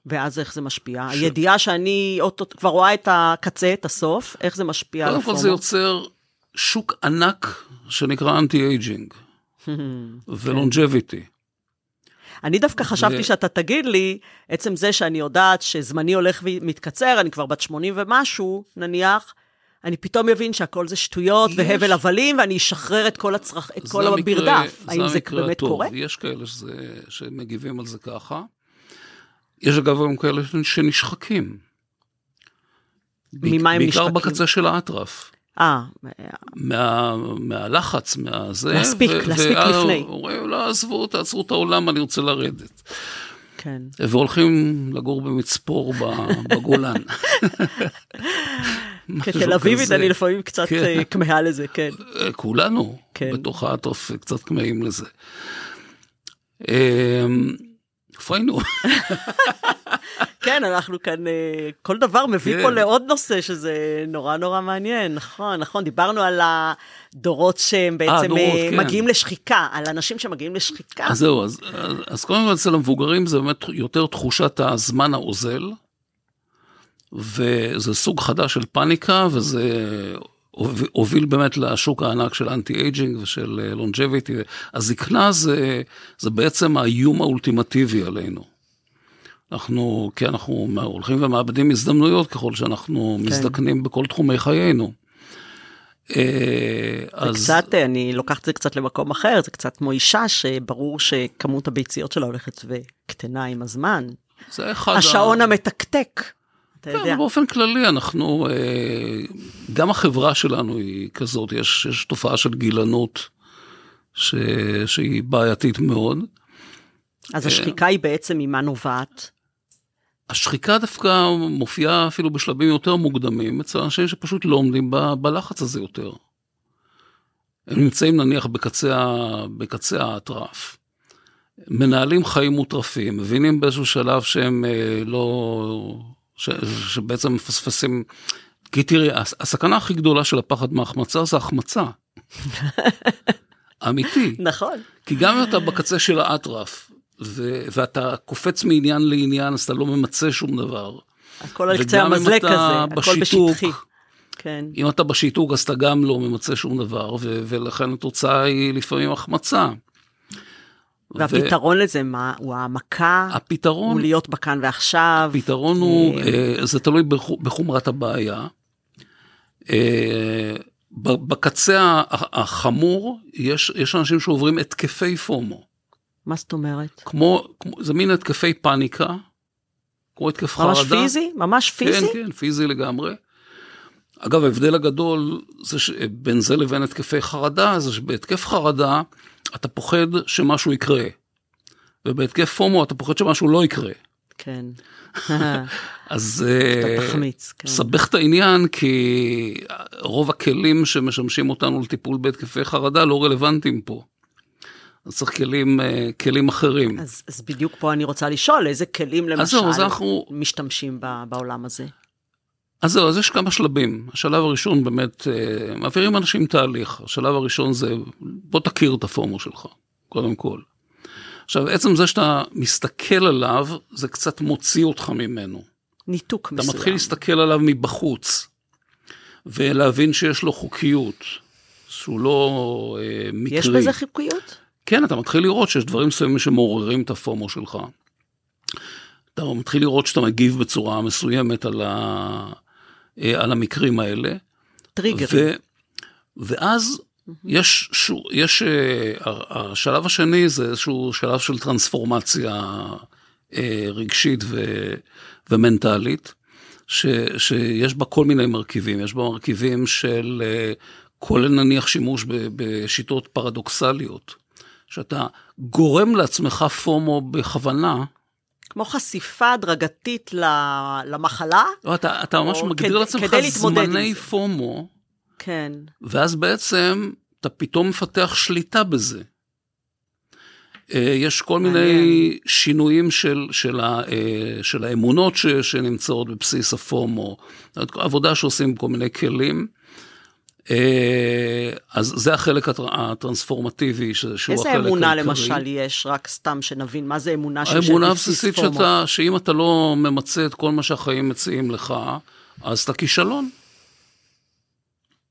Speaker 1: ואז איך זה משפיע? ש... הידיעה שאני כבר רואה את הקצה, את הסוף, איך זה משפיע
Speaker 2: על הפומו? קודם כל זה יוצר שוק ענק שנקרא anti-aging ו longevity.
Speaker 1: אני דווקא חשבתי ו... שאתה תגיד לי, עצם זה שאני יודעת שזמני הולך ומתקצר, אני כבר בת 80 ומשהו, נניח, אני פתאום מבין שהכל זה שטויות יש... והבל הבלים, ואני אשחרר את כל, הצרכ... את כל המקרה, המרדף. האם זה באמת
Speaker 2: טוב.
Speaker 1: קורה?
Speaker 2: יש כאלה שזה, שמגיבים על זה ככה. יש אגב גם כאלה שנשחקים.
Speaker 1: ממה הם נשחקים?
Speaker 2: בעיקר בקצה של האטרף.
Speaker 1: אה.
Speaker 2: מה, מהלחץ, מהזה.
Speaker 1: להספיק, ו- להספיק וה- לפני.
Speaker 2: אומרים, לא, עזבו, תעצרו את העולם, אני רוצה לרדת.
Speaker 1: כן.
Speaker 2: והולכים לגור במצפור בגולן.
Speaker 1: כתל אביבית אני לפעמים קצת כן. אה, כמהה לזה, כן.
Speaker 2: אה, כולנו, כן. בתוך האטרף, קצת כמהים לזה. איפה היינו?
Speaker 1: כן, אנחנו כאן, אה, כל דבר מביא כן. פה לעוד נושא שזה נורא נורא מעניין, נכון, נכון, דיברנו על הדורות שהם בעצם 아, דורות, כן. מגיעים לשחיקה, על אנשים שמגיעים לשחיקה.
Speaker 2: אז זהו, אז, אז קודם כל אצל המבוגרים זה באמת יותר תחושת הזמן האוזל, וזה סוג חדש של פאניקה, וזה הוביל באמת לשוק הענק של anti-aging ושל longevity. הזקנה זה, זה בעצם האיום האולטימטיבי עלינו. אנחנו, כי אנחנו הולכים ומאבדים הזדמנויות ככל שאנחנו כן. מזדקנים בכל תחומי חיינו.
Speaker 1: אה, זה אז... קצת, אני לוקחת את זה קצת למקום אחר, זה קצת כמו אישה שברור שכמות הביציות שלה הולכת וקטנה עם הזמן.
Speaker 2: זה אחד...
Speaker 1: השעון ה... המתקתק. אתה יודע.
Speaker 2: באופן כללי אנחנו, אה, גם החברה שלנו היא כזאת, יש, יש תופעה של גילנות ש, שהיא בעייתית מאוד.
Speaker 1: אז השחיקה היא בעצם ממה נובעת?
Speaker 2: השחיקה דווקא מופיעה אפילו בשלבים יותר מוקדמים אצל אנשים שפשוט לא עומדים ב, בלחץ הזה יותר. הם נמצאים נניח בקצה, בקצה האטרף. מנהלים חיים מוטרפים, מבינים באיזשהו שלב שהם אה, לא, ש, שבעצם מפספסים, כי תראי, הסכנה הכי גדולה של הפחד מהחמצה זה החמצה. אמיתי.
Speaker 1: נכון.
Speaker 2: כי גם אם אתה בקצה של האטרף, ו- ואתה קופץ מעניין לעניין, אז אתה לא ממצה שום דבר.
Speaker 1: הכל על קצה המזלג כזה, הכל בשטחי. כן.
Speaker 2: אם אתה בשיתוק, אז אתה גם לא ממצה שום דבר, ו- ולכן התוצאה היא לפעמים החמצה.
Speaker 1: והפתרון ו... לזה מה? הוא העמקה?
Speaker 2: הפתרון...
Speaker 1: הוא להיות בכאן ועכשיו?
Speaker 2: הפתרון הוא, אה, אה, זה תלוי בחומרת הבעיה. אה, בקצה החמור, יש, יש אנשים שעוברים התקפי פומו.
Speaker 1: מה זאת אומרת?
Speaker 2: כמו, כמו זה מין התקפי פאניקה, כמו התקף
Speaker 1: ממש
Speaker 2: חרדה.
Speaker 1: ממש פיזי? ממש פיזי?
Speaker 2: כן, כן, פיזי לגמרי. אגב, ההבדל הגדול זה שבין זה לבין התקפי חרדה, זה שבהתקף חרדה אתה פוחד שמשהו יקרה, ובהתקף פומו אתה פוחד שמשהו לא יקרה.
Speaker 1: כן.
Speaker 2: אז אתה תחמיץ, כן. סבך את העניין כי רוב הכלים שמשמשים אותנו לטיפול בהתקפי חרדה לא רלוונטיים פה. אז צריך כלים, אה, כלים אחרים.
Speaker 1: אז, אז בדיוק פה אני רוצה לשאול, איזה כלים למשל אז אז אנחנו... משתמשים בעולם הזה?
Speaker 2: אז זהו, אז יש כמה שלבים. השלב הראשון באמת, אה, מעבירים אנשים תהליך. השלב הראשון זה, בוא תכיר את הפורמו שלך, קודם כל. עכשיו, עצם זה שאתה מסתכל עליו, זה קצת מוציא אותך ממנו.
Speaker 1: ניתוק
Speaker 2: אתה
Speaker 1: מסוים.
Speaker 2: אתה מתחיל להסתכל עליו מבחוץ, ולהבין שיש לו חוקיות, שהוא לא אה, מקרי.
Speaker 1: יש בזה חוקיות?
Speaker 2: כן, אתה מתחיל לראות שיש דברים מסוימים שמעוררים את הפומו שלך. אתה מתחיל לראות שאתה מגיב בצורה מסוימת על, ה... אה, על המקרים האלה.
Speaker 1: טריגרים.
Speaker 2: ו... ואז יש, ש... יש, אה, השלב השני זה איזשהו שלב של טרנספורמציה אה, רגשית ו... ומנטלית, ש... שיש בה כל מיני מרכיבים, יש בה מרכיבים של כולל נניח שימוש בשיטות פרדוקסליות. שאתה גורם לעצמך פומו בכוונה.
Speaker 1: כמו חשיפה הדרגתית למחלה?
Speaker 2: לא, אתה, אתה ממש מגדיר לעצמך זמני פומו.
Speaker 1: כן.
Speaker 2: ואז בעצם אתה פתאום מפתח שליטה בזה. אה, יש כל מיני שינויים של, של, ה, אה, של האמונות ש, שנמצאות בבסיס הפומו, עבודה שעושים כל מיני כלים. אה, אז זה החלק הטרנספורמטיבי, שהוא החלק העיקרי.
Speaker 1: איזה אמונה למשל יש, רק סתם שנבין, מה זה אמונה
Speaker 2: שיש האמונה הבסיסית שאתה, שאם אתה לא ממצה את כל מה שהחיים מציעים לך, אז אתה כישלון.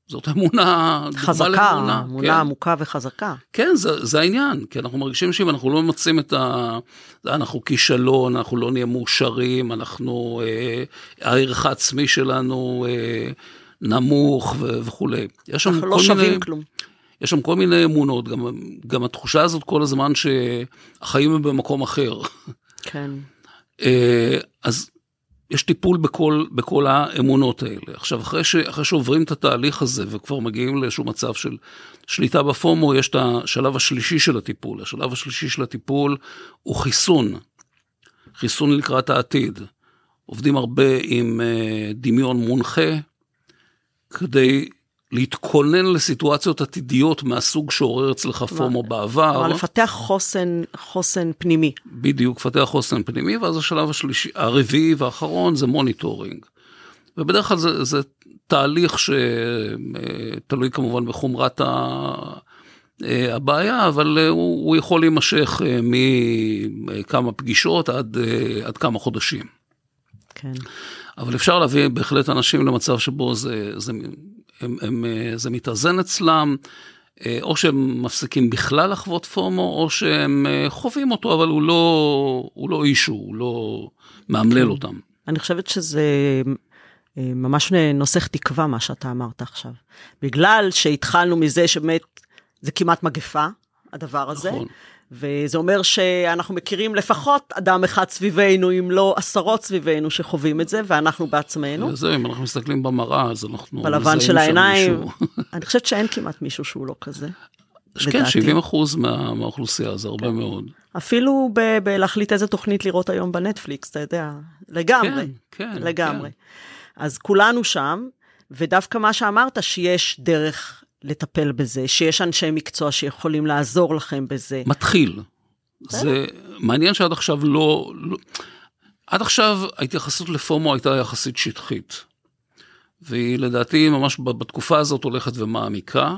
Speaker 2: זאת אמונה,
Speaker 1: חזקה, אמונה, אמונה כן. עמוקה וחזקה.
Speaker 2: כן, זה, זה העניין, כי אנחנו מרגישים שאם אנחנו לא ממצים את ה... אנחנו כישלון, אנחנו לא נהיה מאושרים, אנחנו, אה, הערך העצמי שלנו אה, נמוך ו- וכולי.
Speaker 1: יש שם לא כל לא מיני... כלום.
Speaker 2: יש שם כל מיני אמונות, גם, גם התחושה הזאת כל הזמן שהחיים הם במקום אחר.
Speaker 1: כן.
Speaker 2: אה, אז יש טיפול בכל, בכל האמונות האלה. עכשיו, אחרי, ש, אחרי שעוברים את התהליך הזה וכבר מגיעים לאיזשהו מצב של שליטה בפומו, יש את השלב השלישי של הטיפול. השלב השלישי של הטיפול הוא חיסון. חיסון לקראת העתיד. עובדים הרבה עם uh, דמיון מונחה, כדי להתכונן לסיטואציות עתידיות מהסוג שעורר אצלך FOMO בעבר.
Speaker 1: כלומר, לפתח חוסן, חוסן פנימי.
Speaker 2: בדיוק, לפתח חוסן פנימי, ואז השלב השלישי, הרביעי והאחרון זה monitoring. ובדרך כלל זה, זה תהליך שתלוי כמובן בחומרת ה... הבעיה, אבל הוא, הוא יכול להימשך מכמה פגישות עד, עד כמה חודשים.
Speaker 1: כן.
Speaker 2: אבל אפשר להביא בהחלט אנשים למצב שבו זה, זה הם, הם, אה, זה מתאזן אצלם, אה, או שהם מפסיקים בכלל לחוות פומו, או שהם אה, חווים אותו, אבל הוא לא, הוא לא אישו, הוא לא מאמלל כן. אותם.
Speaker 1: אני חושבת שזה ממש נוסח תקווה, מה שאתה אמרת עכשיו. בגלל שהתחלנו מזה שבאמת זה כמעט מגפה, הדבר הזה. נכון. וזה אומר שאנחנו מכירים לפחות אדם אחד סביבנו, אם לא עשרות סביבנו שחווים את זה, ואנחנו בעצמנו.
Speaker 2: זה, אם אנחנו מסתכלים במראה, אז אנחנו
Speaker 1: בלבן של העיניים. אני חושבת שאין כמעט מישהו שהוא לא כזה.
Speaker 2: כן, 70 אחוז מה, מהאוכלוסייה, זה הרבה כן. מאוד.
Speaker 1: אפילו בלהחליט איזה תוכנית לראות היום בנטפליקס, אתה יודע, לגמרי. כן, כן. לגמרי. כן. אז כולנו שם, ודווקא מה שאמרת, שיש דרך לטפל בזה, שיש אנשי מקצוע שיכולים לעזור לכם בזה.
Speaker 2: מתחיל. זה מעניין שעד עכשיו לא, לא... עד עכשיו ההתייחסות לפומו הייתה יחסית שטחית. והיא לדעתי ממש בתקופה הזאת הולכת ומעמיקה,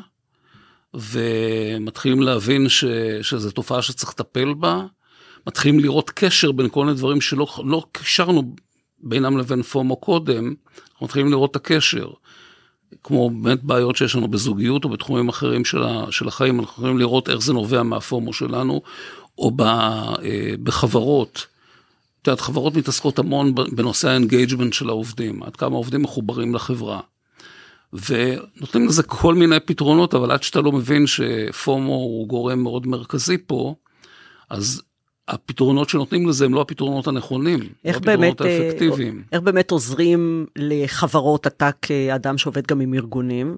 Speaker 2: ומתחילים להבין ש, שזו תופעה שצריך לטפל בה, מתחילים לראות קשר בין כל מיני דברים שלא לא קישרנו בינם לבין FOMO קודם, אנחנו מתחילים לראות את הקשר. כמו באמת בעיות שיש לנו בזוגיות או בתחומים אחרים של, ה, של החיים, אנחנו יכולים לראות איך זה נובע מה FOMO שלנו, או ב, אה, בחברות. את יודעת, חברות מתעסקות המון בנושא ה engagement של העובדים, עד כמה העובדים מחוברים לחברה. ונותנים לזה כל מיני פתרונות, אבל עד שאתה לא מבין ש FOMO הוא גורם מאוד מרכזי פה, אז הפתרונות שנותנים לזה הם לא הפתרונות הנכונים, לא איך לא הפתרונות באמת, האפקטיביים.
Speaker 1: איך באמת עוזרים לחברות, אתה כאדם שעובד גם עם ארגונים,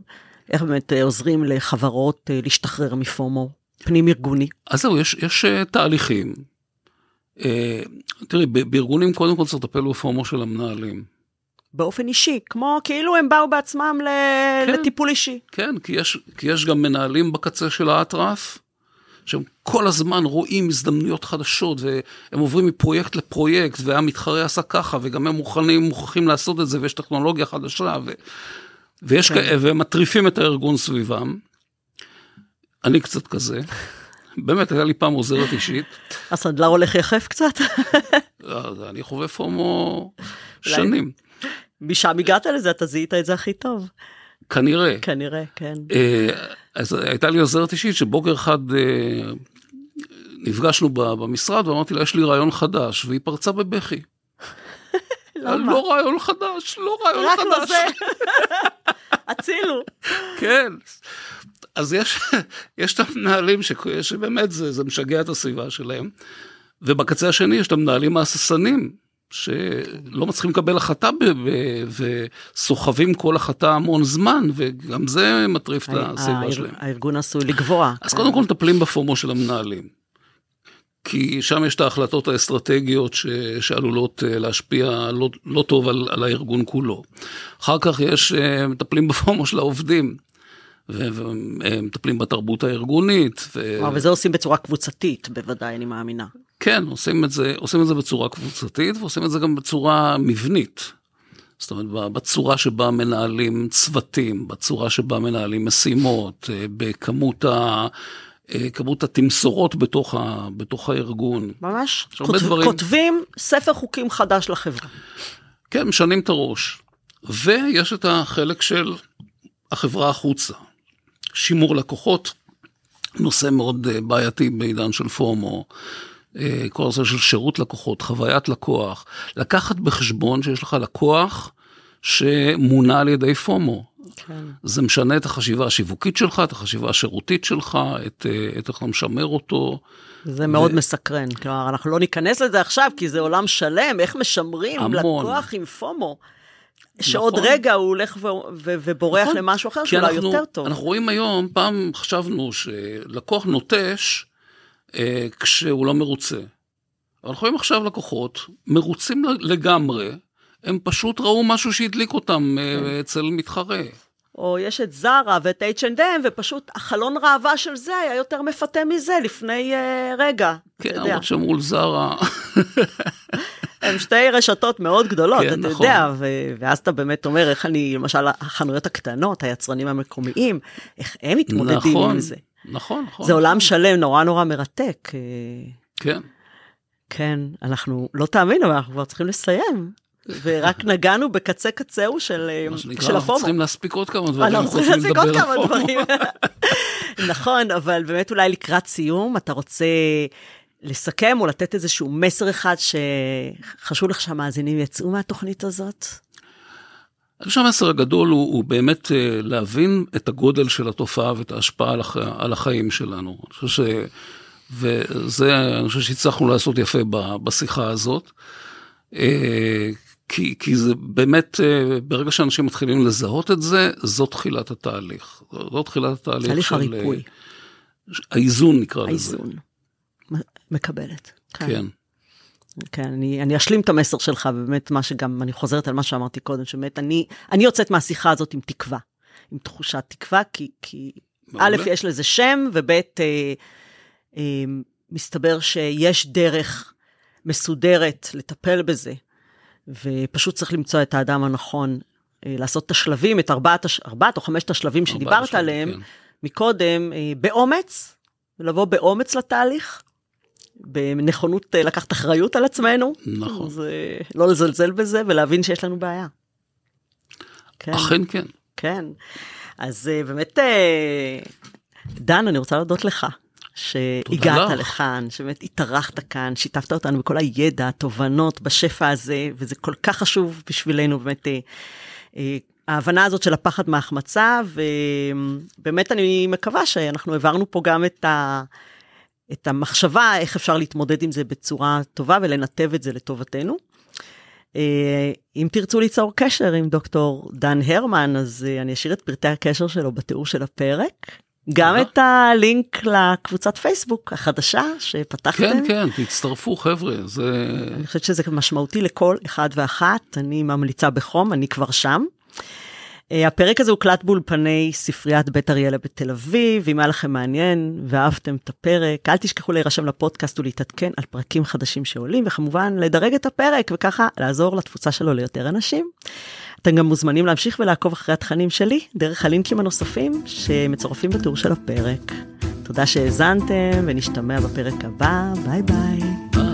Speaker 1: איך באמת אה, עוזרים לחברות אה, להשתחרר מפומו פנים ארגוני?
Speaker 2: אז זהו, יש, יש אה, תהליכים. תראי, בארגונים קודם כל צריך לטפל בפומו של המנהלים.
Speaker 1: באופן אישי, כמו כאילו הם באו בעצמם כן, לטיפול אישי.
Speaker 2: כן, כי יש, כי יש גם מנהלים בקצה של האטרף, שהם כל הזמן רואים הזדמנויות חדשות והם עוברים מפרויקט לפרויקט והמתחרה עשה ככה וגם הם מוכנים, מוכרחים לעשות את זה ויש טכנולוגיה חדשה ו... ויש כן. כאלה והם מטריפים את הארגון סביבם. אני קצת כזה. באמת, הייתה לי פעם עוזרת אישית.
Speaker 1: הסנדלר הולך יחף קצת?
Speaker 2: אני חווה פומו שנים.
Speaker 1: משם הגעת לזה, אתה זיהית את זה הכי טוב.
Speaker 2: כנראה.
Speaker 1: כנראה, כן.
Speaker 2: אה, אז הייתה לי עוזרת אישית שבוקר אחד אה, נפגשנו במשרד ואמרתי לה, יש לי רעיון חדש, והיא פרצה בבכי. למה? לא רעיון חדש, לא רעיון
Speaker 1: רק
Speaker 2: חדש.
Speaker 1: רק לא זה. הצילו.
Speaker 2: כן. אז יש, יש את המנהלים שבאמת זה, זה משגע את הסביבה שלהם, ובקצה השני יש את המנהלים ההססנים, שלא מצליחים לקבל החלטה וסוחבים כל החלטה המון זמן, וגם זה מטריף את הסביבה שלהם.
Speaker 1: הארגון עשוי לגבוה.
Speaker 2: אז קודם כל מטפלים בפומו של המנהלים. כי שם יש את ההחלטות האסטרטגיות ש, שעלולות אה, להשפיע לא, לא טוב על, על הארגון כולו. אחר כך יש, אה, מטפלים בפומו של העובדים. ומטפלים בתרבות הארגונית.
Speaker 1: ו... וזה עושים בצורה קבוצתית, בוודאי, אני מאמינה.
Speaker 2: כן, עושים את, זה, עושים את זה בצורה קבוצתית ועושים את זה גם בצורה מבנית. זאת אומרת, בצורה שבה מנהלים צוותים, בצורה שבה מנהלים משימות, אה, בכמות ה... אה, כמות התמסורות בתוך, ה, בתוך הארגון.
Speaker 1: ממש, כותב, דברים... כותבים ספר חוקים חדש לחברה.
Speaker 2: כן, משנים את הראש. ויש את החלק של החברה החוצה. שימור לקוחות, נושא מאוד אה, בעייתי בעידן של פומו. אה, כל הנושא של שירות לקוחות, חוויית לקוח, לקחת בחשבון שיש לך לקוח שמונה על ידי פומו. כן. זה משנה את החשיבה השיווקית שלך, את החשיבה השירותית שלך, את, אה, את איך אתה משמר אותו.
Speaker 1: זה מאוד ו... מסקרן, כלומר, אנחנו לא ניכנס לזה עכשיו, כי זה עולם שלם, איך משמרים המון. לקוח עם פומו. שעוד נכון. רגע הוא הולך ו- ו- ובורח נכון. למשהו אחר שאולי יותר טוב.
Speaker 2: אנחנו רואים היום, פעם חשבנו שלקוח נוטש אה, כשהוא לא מרוצה. אנחנו רואים עכשיו לקוחות מרוצים לגמרי, הם פשוט ראו משהו שהדליק אותם אה, כן. אצל מתחרה.
Speaker 1: או יש את זרה ואת H&M, ופשוט החלון ראווה של זה היה יותר מפתה מזה לפני uh, רגע.
Speaker 2: כן, למרות שמול זרה.
Speaker 1: הם שתי רשתות מאוד גדולות, כן, אתה נכון. יודע, ו- ואז אתה באמת אומר, איך אני, למשל, החנויות הקטנות, היצרנים המקומיים, איך הם מתמודדים נכון, עם זה.
Speaker 2: נכון, נכון.
Speaker 1: זה עולם שלם, נורא נורא מרתק. אה,
Speaker 2: כן.
Speaker 1: כן, אנחנו, לא תאמינו, אנחנו כבר צריכים לסיים. ורק נגענו בקצה קצהו של, אה, של הפומו.
Speaker 2: צריכים להספיק עוד כמה דברים.
Speaker 1: אנחנו צריכים להספיק עוד כמה דברים. נכון, אבל באמת אולי לקראת סיום, אתה רוצה לסכם או לתת איזשהו מסר אחד שחשוב לך שהמאזינים יצאו מהתוכנית הזאת?
Speaker 2: אני חושב שהמסר הגדול הוא, הוא באמת אה, להבין את הגודל של התופעה ואת ההשפעה על, הח, על החיים שלנו. אני חושב ש... וזה, אני חושב שהצלחנו לעשות יפה בשיחה הזאת. אה, כי, כי זה באמת, אה, ברגע שאנשים מתחילים לזהות את זה, זו תחילת התהליך. זו תחילת התהליך
Speaker 1: תהליך של... הריפוי.
Speaker 2: האיזון נקרא
Speaker 1: האיזון. לזה. האיזון. מקבלת.
Speaker 2: כן. כן.
Speaker 1: כן, אני, אני אשלים את המסר שלך, ובאמת מה שגם, אני חוזרת על מה שאמרתי קודם, שבאמת אני, אני יוצאת מהשיחה הזאת עם תקווה, עם תחושת תקווה, כי, כי א', יש לזה שם, וב', אה, אה, מסתבר שיש דרך מסודרת לטפל בזה, ופשוט צריך למצוא את האדם הנכון, אה, לעשות את השלבים, את ארבעת, ארבעת או חמשת השלבים שדיברת השלבים, עליהם כן. מקודם, אה, באומץ, ולבוא באומץ לתהליך. בנכונות אה, לקחת אחריות על עצמנו.
Speaker 2: נכון.
Speaker 1: אז לא לזלזל בזה ולהבין שיש לנו בעיה.
Speaker 2: כן. אכן כן.
Speaker 1: כן. אז באמת, דן, אני רוצה להודות לך. שהגעת לכאן, שבאמת התארחת כאן, שיתפת אותנו בכל הידע, התובנות בשפע הזה, וזה כל כך חשוב בשבילנו, באמת, אה, אה, ההבנה הזאת של הפחד מהחמצה, ובאמת אני מקווה שאנחנו העברנו פה גם את, ה, את המחשבה איך אפשר להתמודד עם זה בצורה טובה ולנתב את זה לטובתנו. אה, אם תרצו ליצור קשר עם דוקטור דן הרמן, אז אני אשאיר את פרטי הקשר שלו בתיאור של הפרק. גם את הלינק לקבוצת פייסבוק החדשה שפתחתם.
Speaker 2: כן, כן, תצטרפו חבר'ה, זה...
Speaker 1: אני חושבת שזה משמעותי לכל אחד ואחת, אני ממליצה בחום, אני כבר שם. אה, הפרק הזה הוקלט באולפני ספריית בית אריאלה בתל אביב, אם היה לכם מעניין ואהבתם את הפרק, אל תשכחו להירשם לפודקאסט ולהתעדכן על פרקים חדשים שעולים, וכמובן לדרג את הפרק וככה לעזור לתפוצה שלו ליותר אנשים. אתם גם מוזמנים להמשיך ולעקוב אחרי התכנים שלי דרך הלינקים הנוספים שמצורפים בטור של הפרק. תודה שהאזנתם ונשתמע בפרק הבא, ביי ביי.